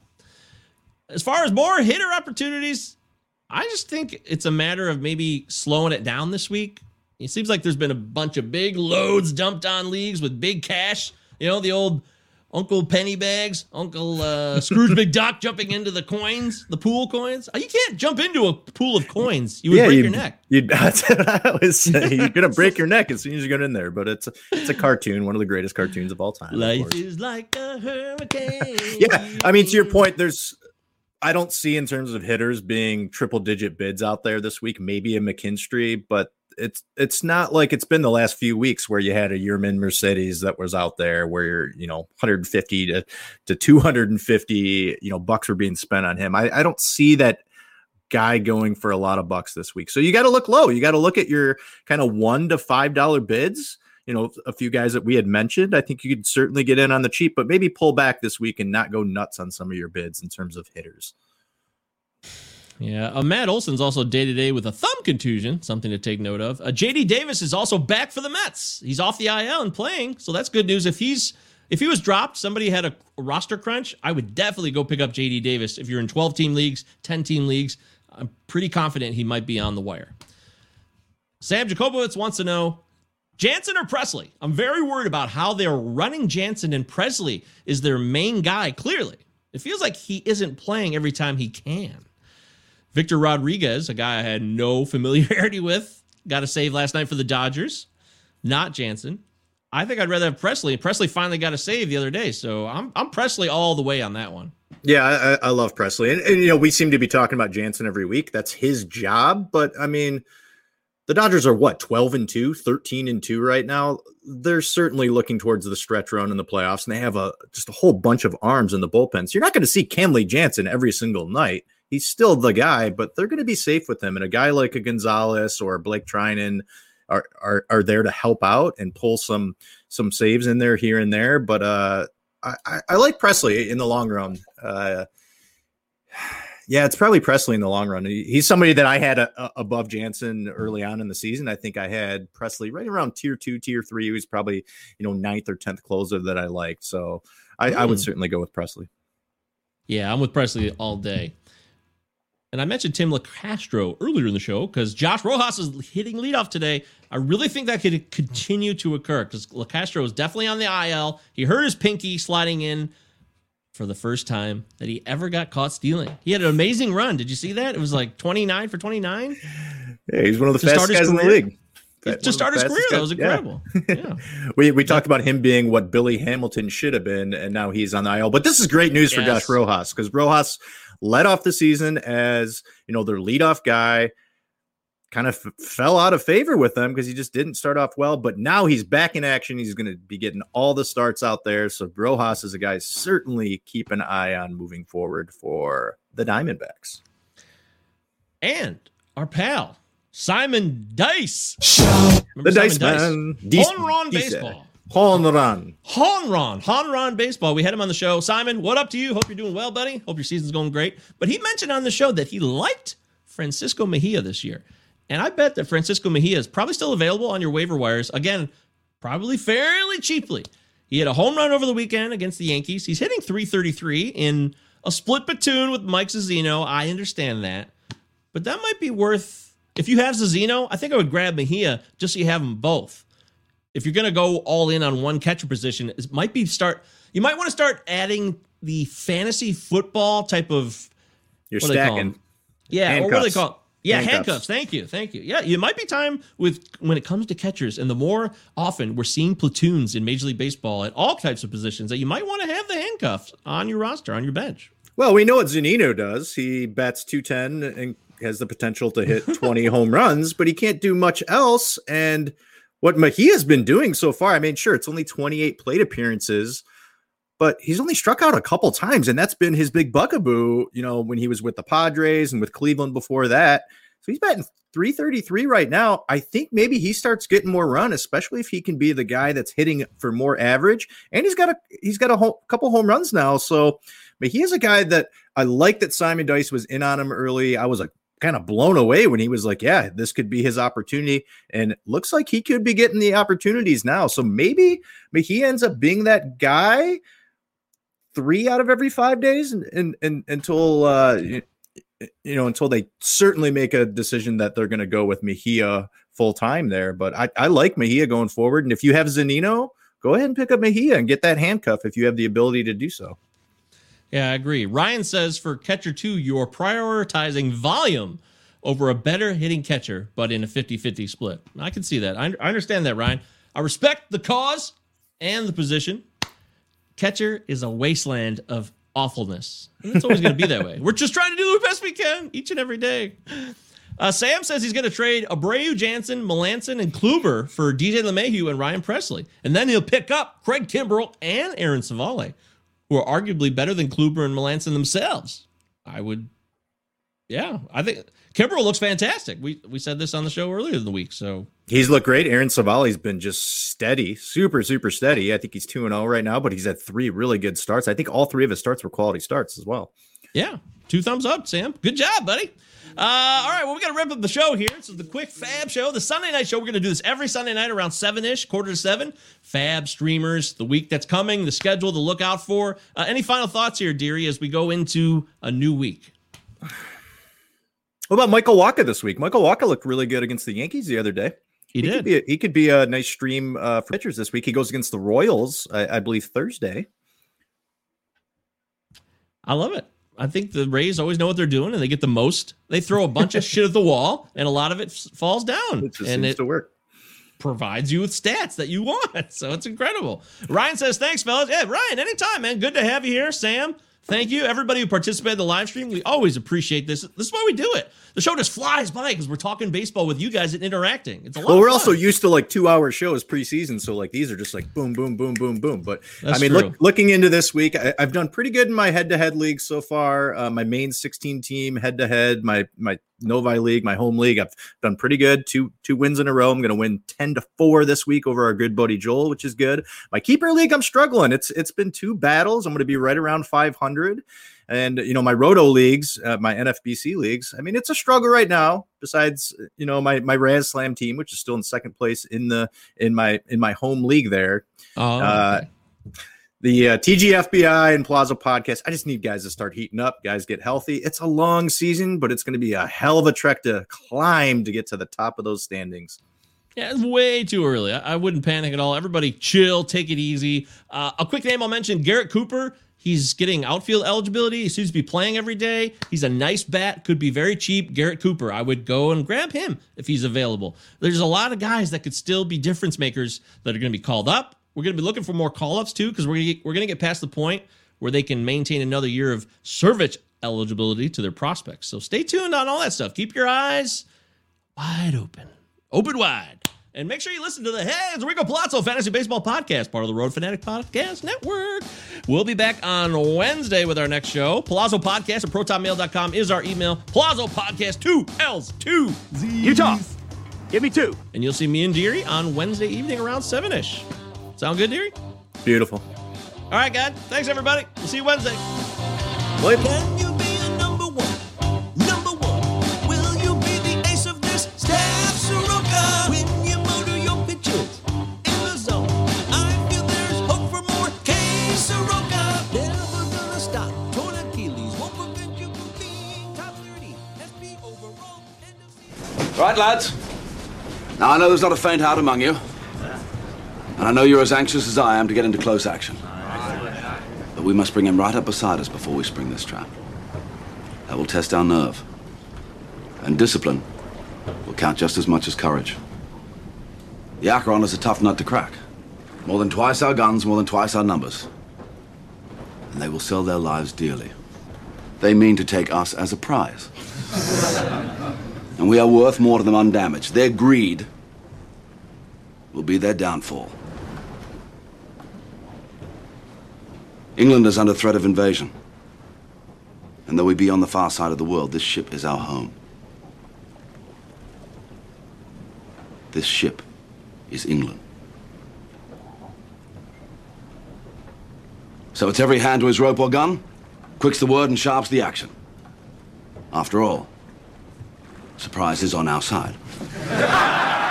As far as more hitter opportunities, I just think it's a matter of maybe slowing it down this week. It seems like there's been a bunch of big loads dumped on leagues with big cash. You know, the old Uncle Pennybags, Uncle uh, Scrooge McDuck jumping into the coins, the pool coins. Uh, you can't jump into a pool of coins. You would yeah, break your neck. that's what I always say. You're gonna break your neck as soon as you get in there. But it's a, it's a cartoon, one of the greatest cartoons of all time. Life is like a hurricane. yeah, I mean to your point, there's I don't see in terms of hitters being triple digit bids out there this week. Maybe a McKinstry, but it's it's not like it's been the last few weeks where you had a Yermin Mercedes that was out there where you're, you know 150 to to 250 you know bucks were being spent on him. I, I don't see that guy going for a lot of bucks this week. So you got to look low. You got to look at your kind of one to five dollar bids. You know, a few guys that we had mentioned. I think you could certainly get in on the cheap, but maybe pull back this week and not go nuts on some of your bids in terms of hitters. Yeah, uh, Matt Olson's also day to day with a thumb contusion, something to take note of. Uh, JD Davis is also back for the Mets. He's off the IL and playing, so that's good news. If he's if he was dropped, somebody had a, roster crunch, I would definitely go pick up JD Davis. If you're in 12 team leagues, 10 team leagues, I'm pretty confident he might be on the wire. Sam Jacobowitz wants to know Jansen or Pressly? I'm very worried about how they're running Jansen and Pressly is their main guy, clearly. It feels like he isn't playing every time he can. Victor Rodriguez, a guy I had no familiarity with, got a save last night for the Dodgers. Not Jansen. I think I'd rather have Pressly. Presley finally got a save the other day, so I'm I'm Pressly all the way on that one. Yeah, I, I love Pressly, and, and, you know we seem to be talking about Jansen every week. That's his job, but I mean, the Dodgers are what 12 and 2, 13 and 2 right now. They're certainly looking towards the stretch run in the playoffs, and they have a just a whole bunch of arms in the bullpen. So you're not going to see Kenley Jansen every single night he's still the guy, but they're going to be safe with him. And a guy like a Gonzalez or Blake Treinen are, are are there to help out and pull some some saves in there here and there. But uh, I, I like Pressly in the long run. Uh, yeah, it's probably Pressly in the long run. He's somebody that I had a, a, above Jansen early on in the season. I think I had Pressly right around tier two, tier three. He was probably you know ninth or tenth closer that I liked. So I, mm. I would hmm. certainly go with Pressly. Yeah, I'm with Pressly all day. And I mentioned Tim Locastro earlier in the show because Josh Rojas is hitting leadoff today. I really think that could continue to occur because Locastro is definitely on the IL. He hurt his pinky sliding in for the first time that he ever got caught stealing. He had an amazing run. Did you see that? It was like 29 for 29. Yeah, he's one of the fastest guys in the league. to start his career, that was incredible. Yeah. yeah. we we talked about him being what Billy Hamilton should have been, and now he's on the IL. But this is great news yes. for Josh Rojas because Rojas led off the season as you know their leadoff guy kind of f- fell out of favor with them because he just didn't start off well. But now he's back in action. He's going to be getting all the starts out there. So Rojas is a guy certainly keep an eye on moving forward for the Diamondbacks. And our pal Simon Dice, the Dice, Dice man, home run baseball. Hon Ron. Hon Ron. Hon Ron Baseball. We had him on the show. Simon, what up to you? Hope you're doing well, buddy. Hope your season's going great. But he mentioned on the show that he liked Francisco Mejia this year. And I bet that Francisco Mejia is probably still available on your waiver wires. Again, probably fairly cheaply. He had a home run over the weekend against the Yankees. He's hitting 333 in a split platoon with Mike Zunino. I understand that. But that might be worth, if you have Zunino, I think I would grab Mejia just so you have them both if you're going to go all in on one catcher position, it might be start. You might want to start adding the fantasy football type of You're what do they call Yeah, or what do they Handcuffs. call? Yeah, Handcuffs. handcuffs. Thank you, thank you. Yeah, it might be time with when it comes to catchers, and the more often we're seeing platoons in Major League Baseball at all types of positions, that you might want to have the handcuffs on your roster, on your bench. Well, we know what Zunino does. He bats 210 and has the potential to hit 20 home runs, but he can't do much else. And what Mejia's been doing so far, I mean, sure, it's only 28 plate appearances, but he's only struck out a couple times, and that's been his big bugaboo, you know, when he was with the Padres and with Cleveland before that. So he's batting 333 right now. I think maybe he starts getting more run, especially if he can be the guy that's hitting for more average. And he's got a he's got a ho- couple home runs now. So but he is a guy that I like that Simon Dice was in on him early. I was like kind of blown away when he was like, yeah, this could be his opportunity. And looks like he could be getting the opportunities now. So maybe, he ends up being that guy three out of every five days and, and, and until, uh, you, you know, until they certainly make a decision that they're going to go with Mejia full time there. But I, I like Mejia going forward. And if you have Zunino, go ahead and pick up Mejia and get that handcuff if you have the ability to do so. Yeah, I agree. Ryan says for catcher two, you're prioritizing volume over a better hitting catcher, but in a 50 50 split. I can see that. I, I understand that, Ryan. I respect the cause and the position. Catcher is a wasteland of awfulness. And it's always going to be that way. We're just trying to do the best we can each and every day. Uh, Sam says he's going to trade Abreu, Jansen, Melancon, and Kluber for DJ LeMahieu and Ryan Pressly. And then he'll pick up Craig Kimbrel and Aaron Civale, who are arguably better than Kluber and Melancon themselves. I would, yeah, I think Kimbrel looks fantastic. We we said this on the show earlier in the week. So He's looked great. Aaron Civale's been just steady, super, super steady. I think he's 2 and 0 right now, but he's had three really good starts. I think all three of his starts were quality starts as well. Yeah, two thumbs up, Sam. Good job, buddy. Uh, all right, well, we got to wrap up the show here. So the quick Fab show, the Sunday night show. We're going to do this every Sunday night around seven ish, quarter to seven. Fab streamers, the week that's coming, the schedule to look out for. Uh, any final thoughts here, dearie, as we go into a new week? What about Michael Wacha this week? Michael Wacha looked really good against the Yankees the other day. He, He did. could be a, he could be a nice stream uh, for pitchers this week. He goes against the Royals, I, I believe Thursday. I love it. I think the Rays always know what they're doing, and they get the most. They throw a bunch of shit at the wall, and a lot of it f- falls down, It just and seems it to work. provides you with stats that you want. So it's incredible. Ryan says, "Thanks, fellas." Yeah, Ryan, anytime, man. Good to have you here, Sam. Thank you, everybody who participated in the live stream. We always appreciate this. This is why we do it. The show just flies by because we're talking baseball with you guys and interacting. It's a lot. Well, we're also used to like two hour shows preseason, so like these are just like boom, boom, boom, boom, boom. But That's I mean, look, looking into this week, I, I've done pretty good in my head to head league so far. Uh, my main sixteen team head to head, my my Novi league, my home league, I've done pretty good. Two two wins in a row. I'm going to win ten to four this week over our good buddy Joel, which is good. My keeper league, I'm struggling. It's it's been two battles. I'm going to be right around 500. And you know my Roto leagues, uh, my NFBC leagues. I mean, it's a struggle right now. Besides, you know my my Raz Slam team, which is still in second place in the in my in my home league there. Oh, Uh, okay. The uh, TGFBI and Plaza podcast. I just need guys to start heating up. Guys get healthy. It's a long season, but it's going to be a hell of a trek to climb to get to the top of those standings. Yeah, it's way too early. I, I wouldn't panic at all. Everybody chill, take it easy. Uh, a quick name I'll mention Garrett Cooper. He's getting outfield eligibility. He seems to be playing every day. He's a nice bat, could be very cheap. Garrett Cooper, I would go and grab him if he's available. There's a lot of guys that could still be difference makers that are going to be called up. We're going to be looking for more call ups too, because we're gonna get, we're going to get past the point where they can maintain another year of service eligibility to their prospects. So stay tuned on all that stuff. Keep your eyes wide open, open wide. And make sure you listen to the Hey, it's Rico Palazzo Fantasy Baseball Podcast, part of the Roto Fanatic Podcast Network. We'll be back on Wednesday with our next show. Palazzo Podcast at protonmail.com is our email. Palazzo Podcast, two L's, two Z's. Utah. Give me two. And you'll see me and Deary on Wednesday evening around 7 ish. Sound good, Deary? Beautiful. All right, guys. Thanks, everybody. We'll see you Wednesday. Later. Can you be a number one? Number one. Will you be the ace of this staff, Soroka? When you motor your pitches in the zone, I feel there's hope for more. K. Soroka. Never gonna stop. Torn Achilles won't prevent you from being top 30. SP overall. End of season. Right, lads. Now, I know there's not a faint heart among you. And I know you're as anxious as I am to get into close action. But we must bring him right up beside us before we spring this trap. That will test our nerve. And discipline will count just as much as courage. The Acheron is a tough nut to crack. More than twice our guns, more than twice our numbers. And they will sell their lives dearly. They mean to take us as a prize. and we are worth more to them undamaged. Their greed will be their downfall. England is under threat of invasion. And though we be on the far side of the world, this ship is our home. This ship is England. So it's every hand to his rope or gun, quick's the word and sharp's the action. After all, surprise is on our side.